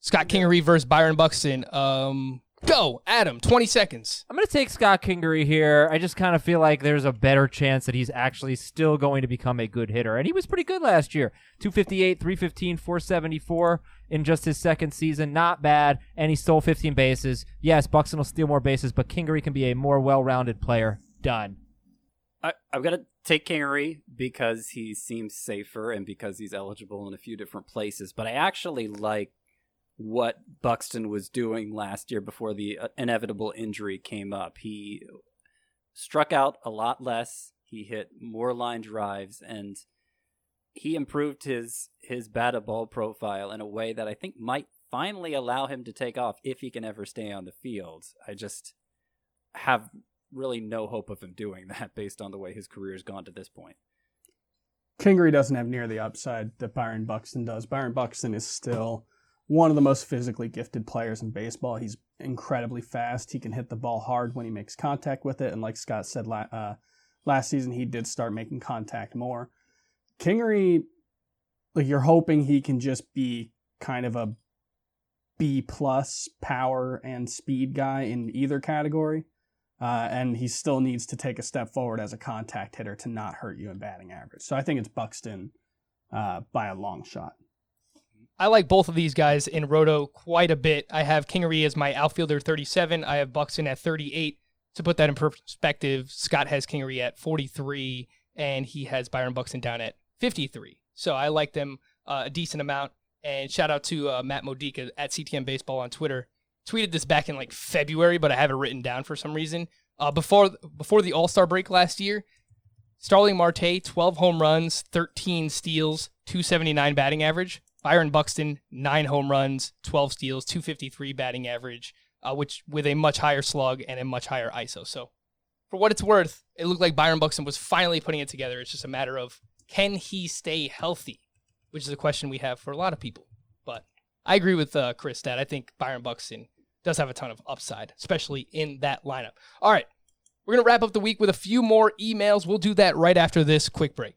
S4: Scott Kingery versus Byron Buxton. Um, go, Adam. Twenty seconds.
S6: I'm going to take Scott Kingery here. I just kind of feel like there's a better chance that he's actually still going to become a good hitter. And he was pretty good last year 258, 315, 474 in just his second season. Not bad. And he stole 15 bases. Yes, Buxton will steal more bases, but Kingery can be a more well rounded player. Done.
S7: I, I've got to take Kingery because he seems safer and because he's eligible in a few different places. But I actually like what Buxton was doing last year before the uh, inevitable injury came up. He struck out a lot less. He hit more line drives and he improved his his batted ball profile in a way that I think might finally allow him to take off if he can ever stay on the field. I just have really no hope of him doing that based on the way his career has gone to this point.
S5: Kingery doesn't have near the upside that Byron Buxton does. Byron Buxton is still one of the most physically gifted players in baseball. He's incredibly fast. He can hit the ball hard when he makes contact with it. And like Scott said uh, last season, he did start making contact more. Kingery, like you're hoping he can just be kind of a B plus power and speed guy in either category. Uh, and he still needs to take a step forward as a contact hitter to not hurt you in batting average. So I think it's Buxton uh, by a long shot.
S4: I like both of these guys in Roto quite a bit. I have Kingery as my outfielder 37. I have Buxton at 38. To put that in perspective, Scott has Kingery at 43, and he has Byron Buxton down at 53. So I like them uh, a decent amount. And shout out to uh, Matt Modica at CTM Baseball on Twitter. Tweeted this back in like February, but I have it written down for some reason. Uh, before before the All Star break last year, Starling Marte, 12 home runs, 13 steals, 279 batting average. Byron Buxton, nine home runs, 12 steals, 253 batting average, uh, which with a much higher slug and a much higher ISO. So, for what it's worth, it looked like Byron Buxton was finally putting it together. It's just a matter of can he stay healthy, which is a question we have for a lot of people. But I agree with uh, Chris that I think Byron Buxton does have a ton of upside, especially in that lineup. All right, we're going to wrap up the week with a few more emails. We'll do that right after this quick break.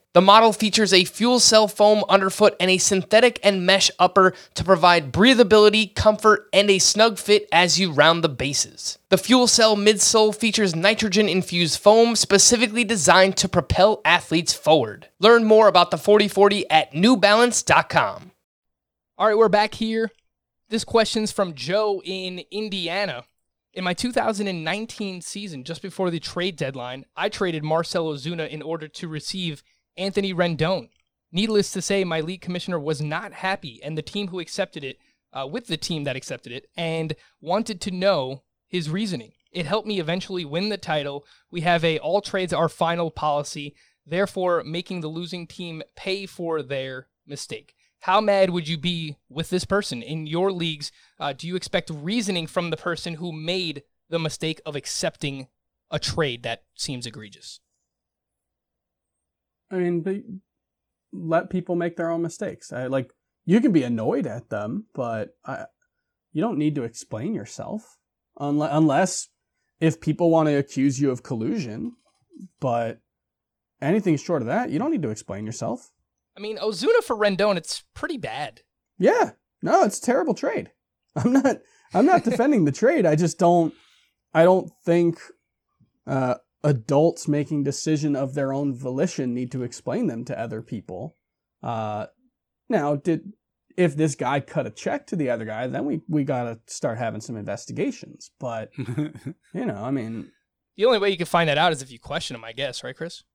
S8: The model features a fuel cell foam underfoot and a synthetic and mesh upper to provide breathability, comfort, and a snug fit as you round the bases. The fuel cell midsole features nitrogen infused foam specifically designed to propel athletes forward. Learn more about the 4040 at newbalance.com.
S4: All right, we're back here. This question's from Joe in Indiana. In my 2019 season, just before the trade deadline, I traded Marcell Ozuna in order to receive Anthony Rendon. Needless to say, my league commissioner was not happy, and the team who accepted it, uh, with the team that accepted it, and wanted to know his reasoning. It helped me eventually win the title. We have a all trades are final policy, therefore making the losing team pay for their mistake. How mad would you be with this person in your leagues? Uh, do you expect reasoning from the person who made the mistake of accepting a trade that seems egregious?
S5: I mean, but let people make their own mistakes. I like you can be annoyed at them, but I, you don't need to explain yourself unless unless if people want to accuse you of collusion. But anything short of that, you don't need to explain yourself.
S4: I mean, Ozuna for Rendon, it's pretty bad.
S5: Yeah, no, it's a terrible trade. I'm not. I'm not defending the trade. I just don't. I don't think uh, adults making decision of their own volition need to explain them to other people. Uh, now, did if this guy cut a check to the other guy, then we we gotta start having some investigations. But you know, I mean,
S4: The only way you can find that out is if you question him, I guess, right, Chris?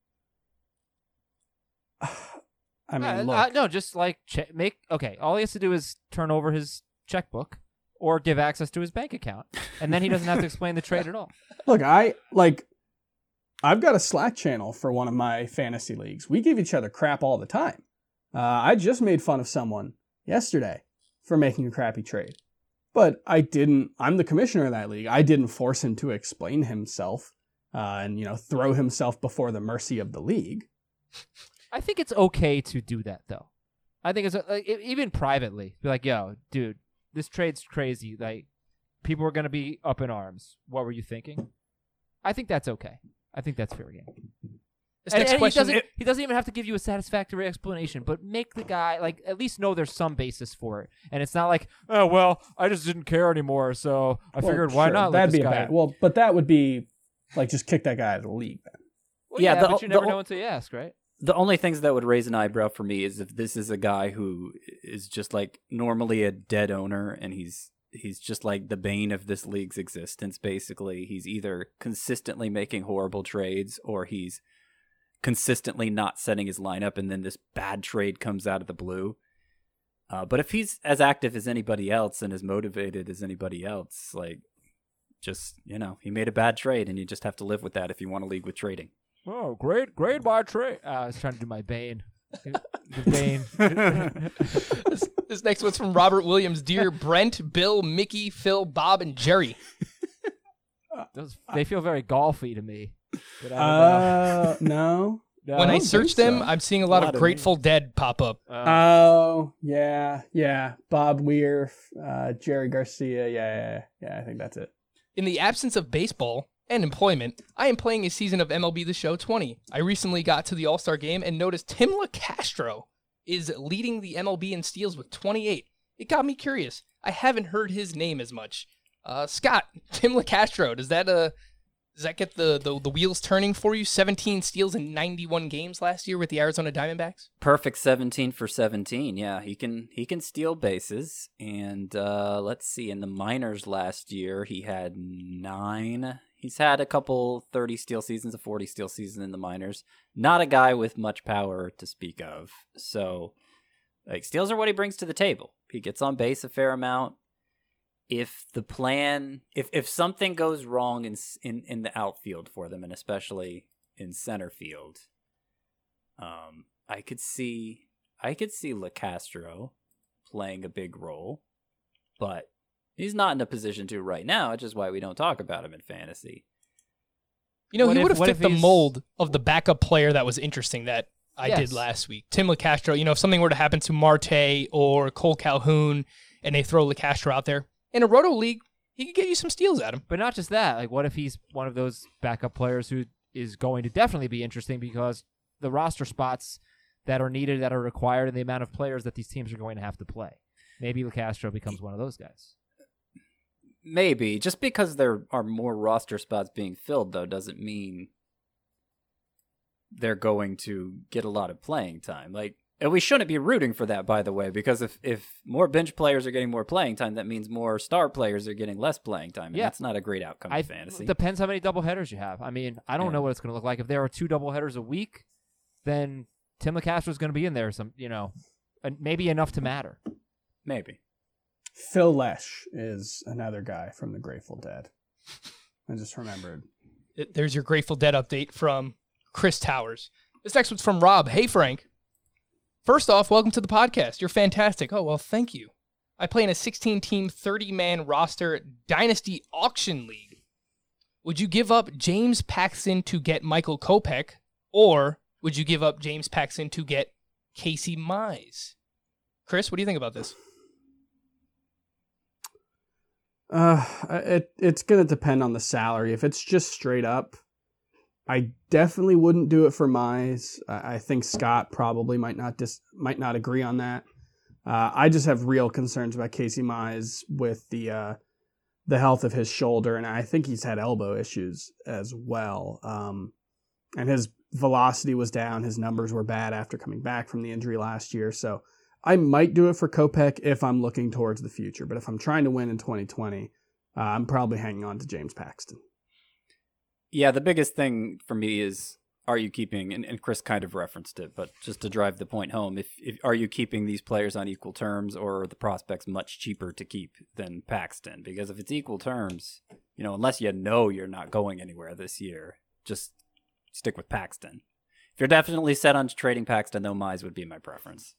S5: I mean,
S6: Uh,
S5: look,
S6: uh, no, just like che- make okay. All he has to do is turn over his checkbook or give access to his bank account, and then he doesn't have to explain the trade at all.
S5: look, I like. I've got a Slack channel for one of my fantasy leagues. We give each other crap all the time. Uh, I just made fun of someone yesterday for making a crappy trade, but I didn't. I'm the commissioner of that league. I didn't force him to explain himself uh, and you know throw himself before the mercy of the league.
S6: I think it's okay to do that though. I think it's uh, like, e- even privately, be like, "Yo, dude, this trade's crazy. Like, people are gonna be up in arms. What were you thinking?" I think that's okay. I think that's fair game.
S4: This
S6: And-
S4: next
S6: and
S4: question.
S6: he doesn't. He doesn't even have to give you a satisfactory explanation, but make the guy like at least know there's some basis for it, and it's not like, "Oh well, I just didn't care anymore, so I
S5: Well,
S6: figured why
S5: sure,
S6: not?"
S5: That'd
S6: this
S5: be a
S6: guy
S5: bad. Well, but that would be like just kick that guy out of the league. Then.
S6: Well,
S7: Yeah,
S6: yeah,
S7: the-
S6: but you
S7: the
S6: never
S7: o-
S6: know until you ask, right?
S7: The only things that would raise an eyebrow for me is if this is a guy who is just like normally a dead owner and he's he's just like the bane of this league's existence basically. He's either consistently making horrible trades or he's consistently not setting his lineup and then this bad trade comes out of the blue. Uh, but if he's as active as anybody else and as motivated as anybody else, like just, you know, he made a bad trade and you just have to live with that if you want to league with trading.
S6: Oh, great, great by trade. Uh, I was trying to do my Bane. The Bane.
S4: this, this next one's from Robert Williams. Dear Brent, Bill, Mickey, Phil, Bob, and Jerry.
S6: Those, they feel very golfy to me. But I don't
S5: Uh, no.
S6: know.
S4: when I
S5: don't
S4: search them,
S5: so.
S4: I'm seeing a lot,
S7: lot
S4: of
S7: of
S4: Grateful Dead pop up.
S6: Uh,
S5: Oh yeah, yeah. Bob Weir, uh, Jerry Garcia. Yeah, yeah, yeah. I think that's it.
S4: In the absence of baseball and employment, I am playing a season of MLB The Show 20. I recently got to the All Star game and noticed Tim Locastro is leading the MLB in steals with 28. It got me curious. I haven't heard his name as much. Uh, Scott, Tim Locastro, does that uh does that get the, the the wheels turning for you? 17 steals in 91 games last year with the Arizona Diamondbacks.
S7: Perfect 17 for 17. Yeah, he can he can steal bases and uh let's see in the minors last year he had 9. He's had a couple 30 steal seasons, a 40 steal season in the minors. Not a guy with much power to speak of. So like steals are what he brings to the table. He gets on base a fair amount. If the plan, if if something goes wrong in in in the outfield for them, and especially in center field, um, I could see I could see Locastro playing a big role, but he's not in a position to right now, which is why we don't talk about him in fantasy.
S4: You know,
S6: What
S4: he would have fit the
S6: he's-
S4: mold of the backup player that was interesting that I
S6: Yes.
S4: did last week. Tim Locastro, you know, if something were to happen to Marte or Cole Calhoun and they throw Locastro out there in a roto league, he could get you some steals at him.
S6: But not just that. Like, what if he's one of those backup players who is going to definitely be interesting because the roster spots that are needed, that are required, and the amount of players that these teams are going to have to play. Maybe Locastro becomes one of those guys.
S7: Maybe just because there are more roster spots being filled, though, doesn't mean they're going to get a lot of playing time. Like, and we shouldn't be rooting for that, by the way, because if if more bench players are getting more playing time, that means more star players are getting less playing time, and
S6: Yeah.
S7: that's not a great outcome
S6: I
S7: in fantasy.
S6: depends how many double headers you have. I mean, I don't
S7: Yeah.
S6: know what it's going to look like. If there are two double headers a week, then Tim Locastro is going to be in there. Some, you know, maybe enough to matter.
S7: Maybe.
S5: Phil Lesh is another guy from the Grateful Dead. I just remembered.
S4: There's your Grateful Dead update from Chris Towers. This next one's from Rob. Hey, Frank. First off, welcome to the podcast. You're fantastic. Oh, well, thank you. I play in a 16 team, 30 man roster dynasty auction league. Would you give up James Paxton to get Michael Kopech, or would you give up James Paxton to get Casey Mize? Chris, what do you think about this?
S5: Uh, it it's gonna depend on the salary. If it's just straight up, I definitely wouldn't do it for Mize. I, think Scott probably might not dis, might not agree on that. Uh, I just have real concerns about Casey Mize with the uh, the health of his shoulder, and I think he's had elbow issues as well. Um, and his velocity was down. His numbers were bad after coming back from the injury last year. So I might do it for Kopech if I'm looking towards the future. But if I'm trying to win in 2020, uh, I'm probably hanging on to James Paxton.
S7: Yeah, the biggest thing for me is are you keeping and, and Chris kind of referenced it, but just to drive the point home, if, if are you keeping these players on equal terms or are the prospects much cheaper to keep than Paxton? Because if it's equal terms, you know, unless you know you're not going anywhere this year, just stick with Paxton. If you're definitely set on trading Paxton, though, Mize would be my preference.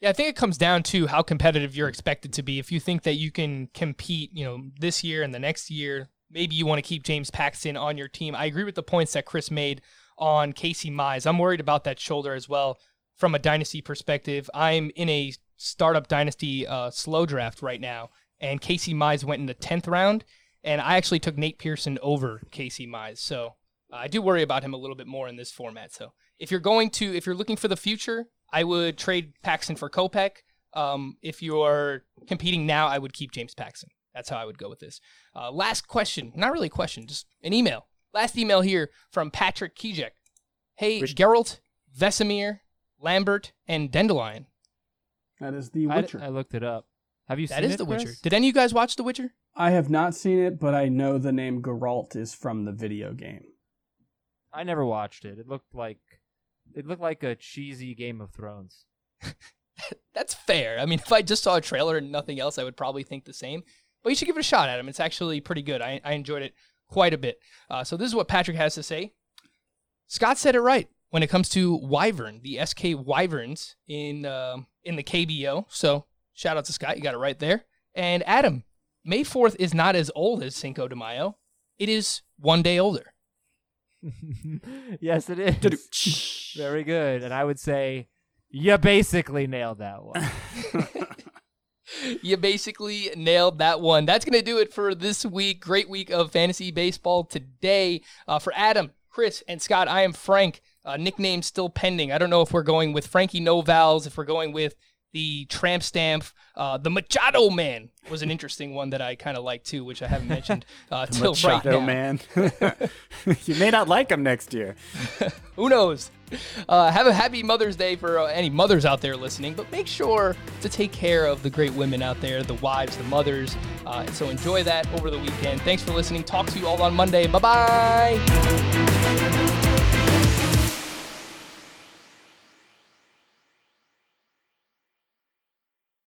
S4: Yeah, I think it comes down to how competitive you're expected to be. If you think that you can compete, you know, this year and the next year, maybe you want to keep James Paxton on your team. I agree with the points that Chris made on Casey Mize. I'm worried about that shoulder as well from a dynasty perspective. I'm in a startup dynasty uh, slow draft right now, and Casey Mize went in the 10th round, and I actually took Nate Pearson over Casey Mize. So uh, I do worry about him a little bit more in this format. So if you're going to, if you're looking for the future, I would trade Paxton for Kopech. Um, if you're competing now, I would keep James Paxton. That's how I would go with this. Uh, last question, not really a question, just an email. Last email here from Patrick Kijek. Hey, Geralt, Vesemir, Lambert, and Dandelion.
S5: That is The Witcher.
S6: I looked it up. Have you
S4: That
S6: seen
S4: is
S6: it,
S4: The Witcher.
S6: Chris?
S4: Did any of you guys watch The Witcher?
S5: I have not seen it, but I know the name Geralt is from the video game.
S6: I never watched it. It looked like it looked like a cheesy Game of Thrones.
S4: That's fair. I mean, if I just saw a trailer and nothing else, I would probably think the same. But you should give it a shot, Adam. It's actually pretty good. I, I enjoyed it quite a bit. Uh, so this is what Patrick has to say. Scott said it right when it comes to Wyvern, the SK Wyverns in um in the KBO. So shout out to Scott, you got it right there. And Adam, May fourth is not as old as Cinco de Mayo. It is one day older.
S6: yes, it is. Very good. And I would say you basically nailed that one.
S4: you basically nailed that one. That's going to do it for this week. Great week of fantasy baseball today. Uh, for Adam, Chris, and Scott, I am Frank. Uh, nickname still pending. I don't know if we're going with Frankie Novals, if we're going with the tramp stamp. Uh, the Machado Man was an interesting one that I kind of like too, which I haven't mentioned uh, till right
S7: Machado
S4: now.
S7: man. you may not like him next year.
S4: Who knows? Uh, have a happy Mother's Day for uh, any mothers out there listening, but make sure to take care of the great women out there, the wives, the mothers. Uh, so enjoy that over the weekend. Thanks for listening. Talk to you all on Monday. Bye bye.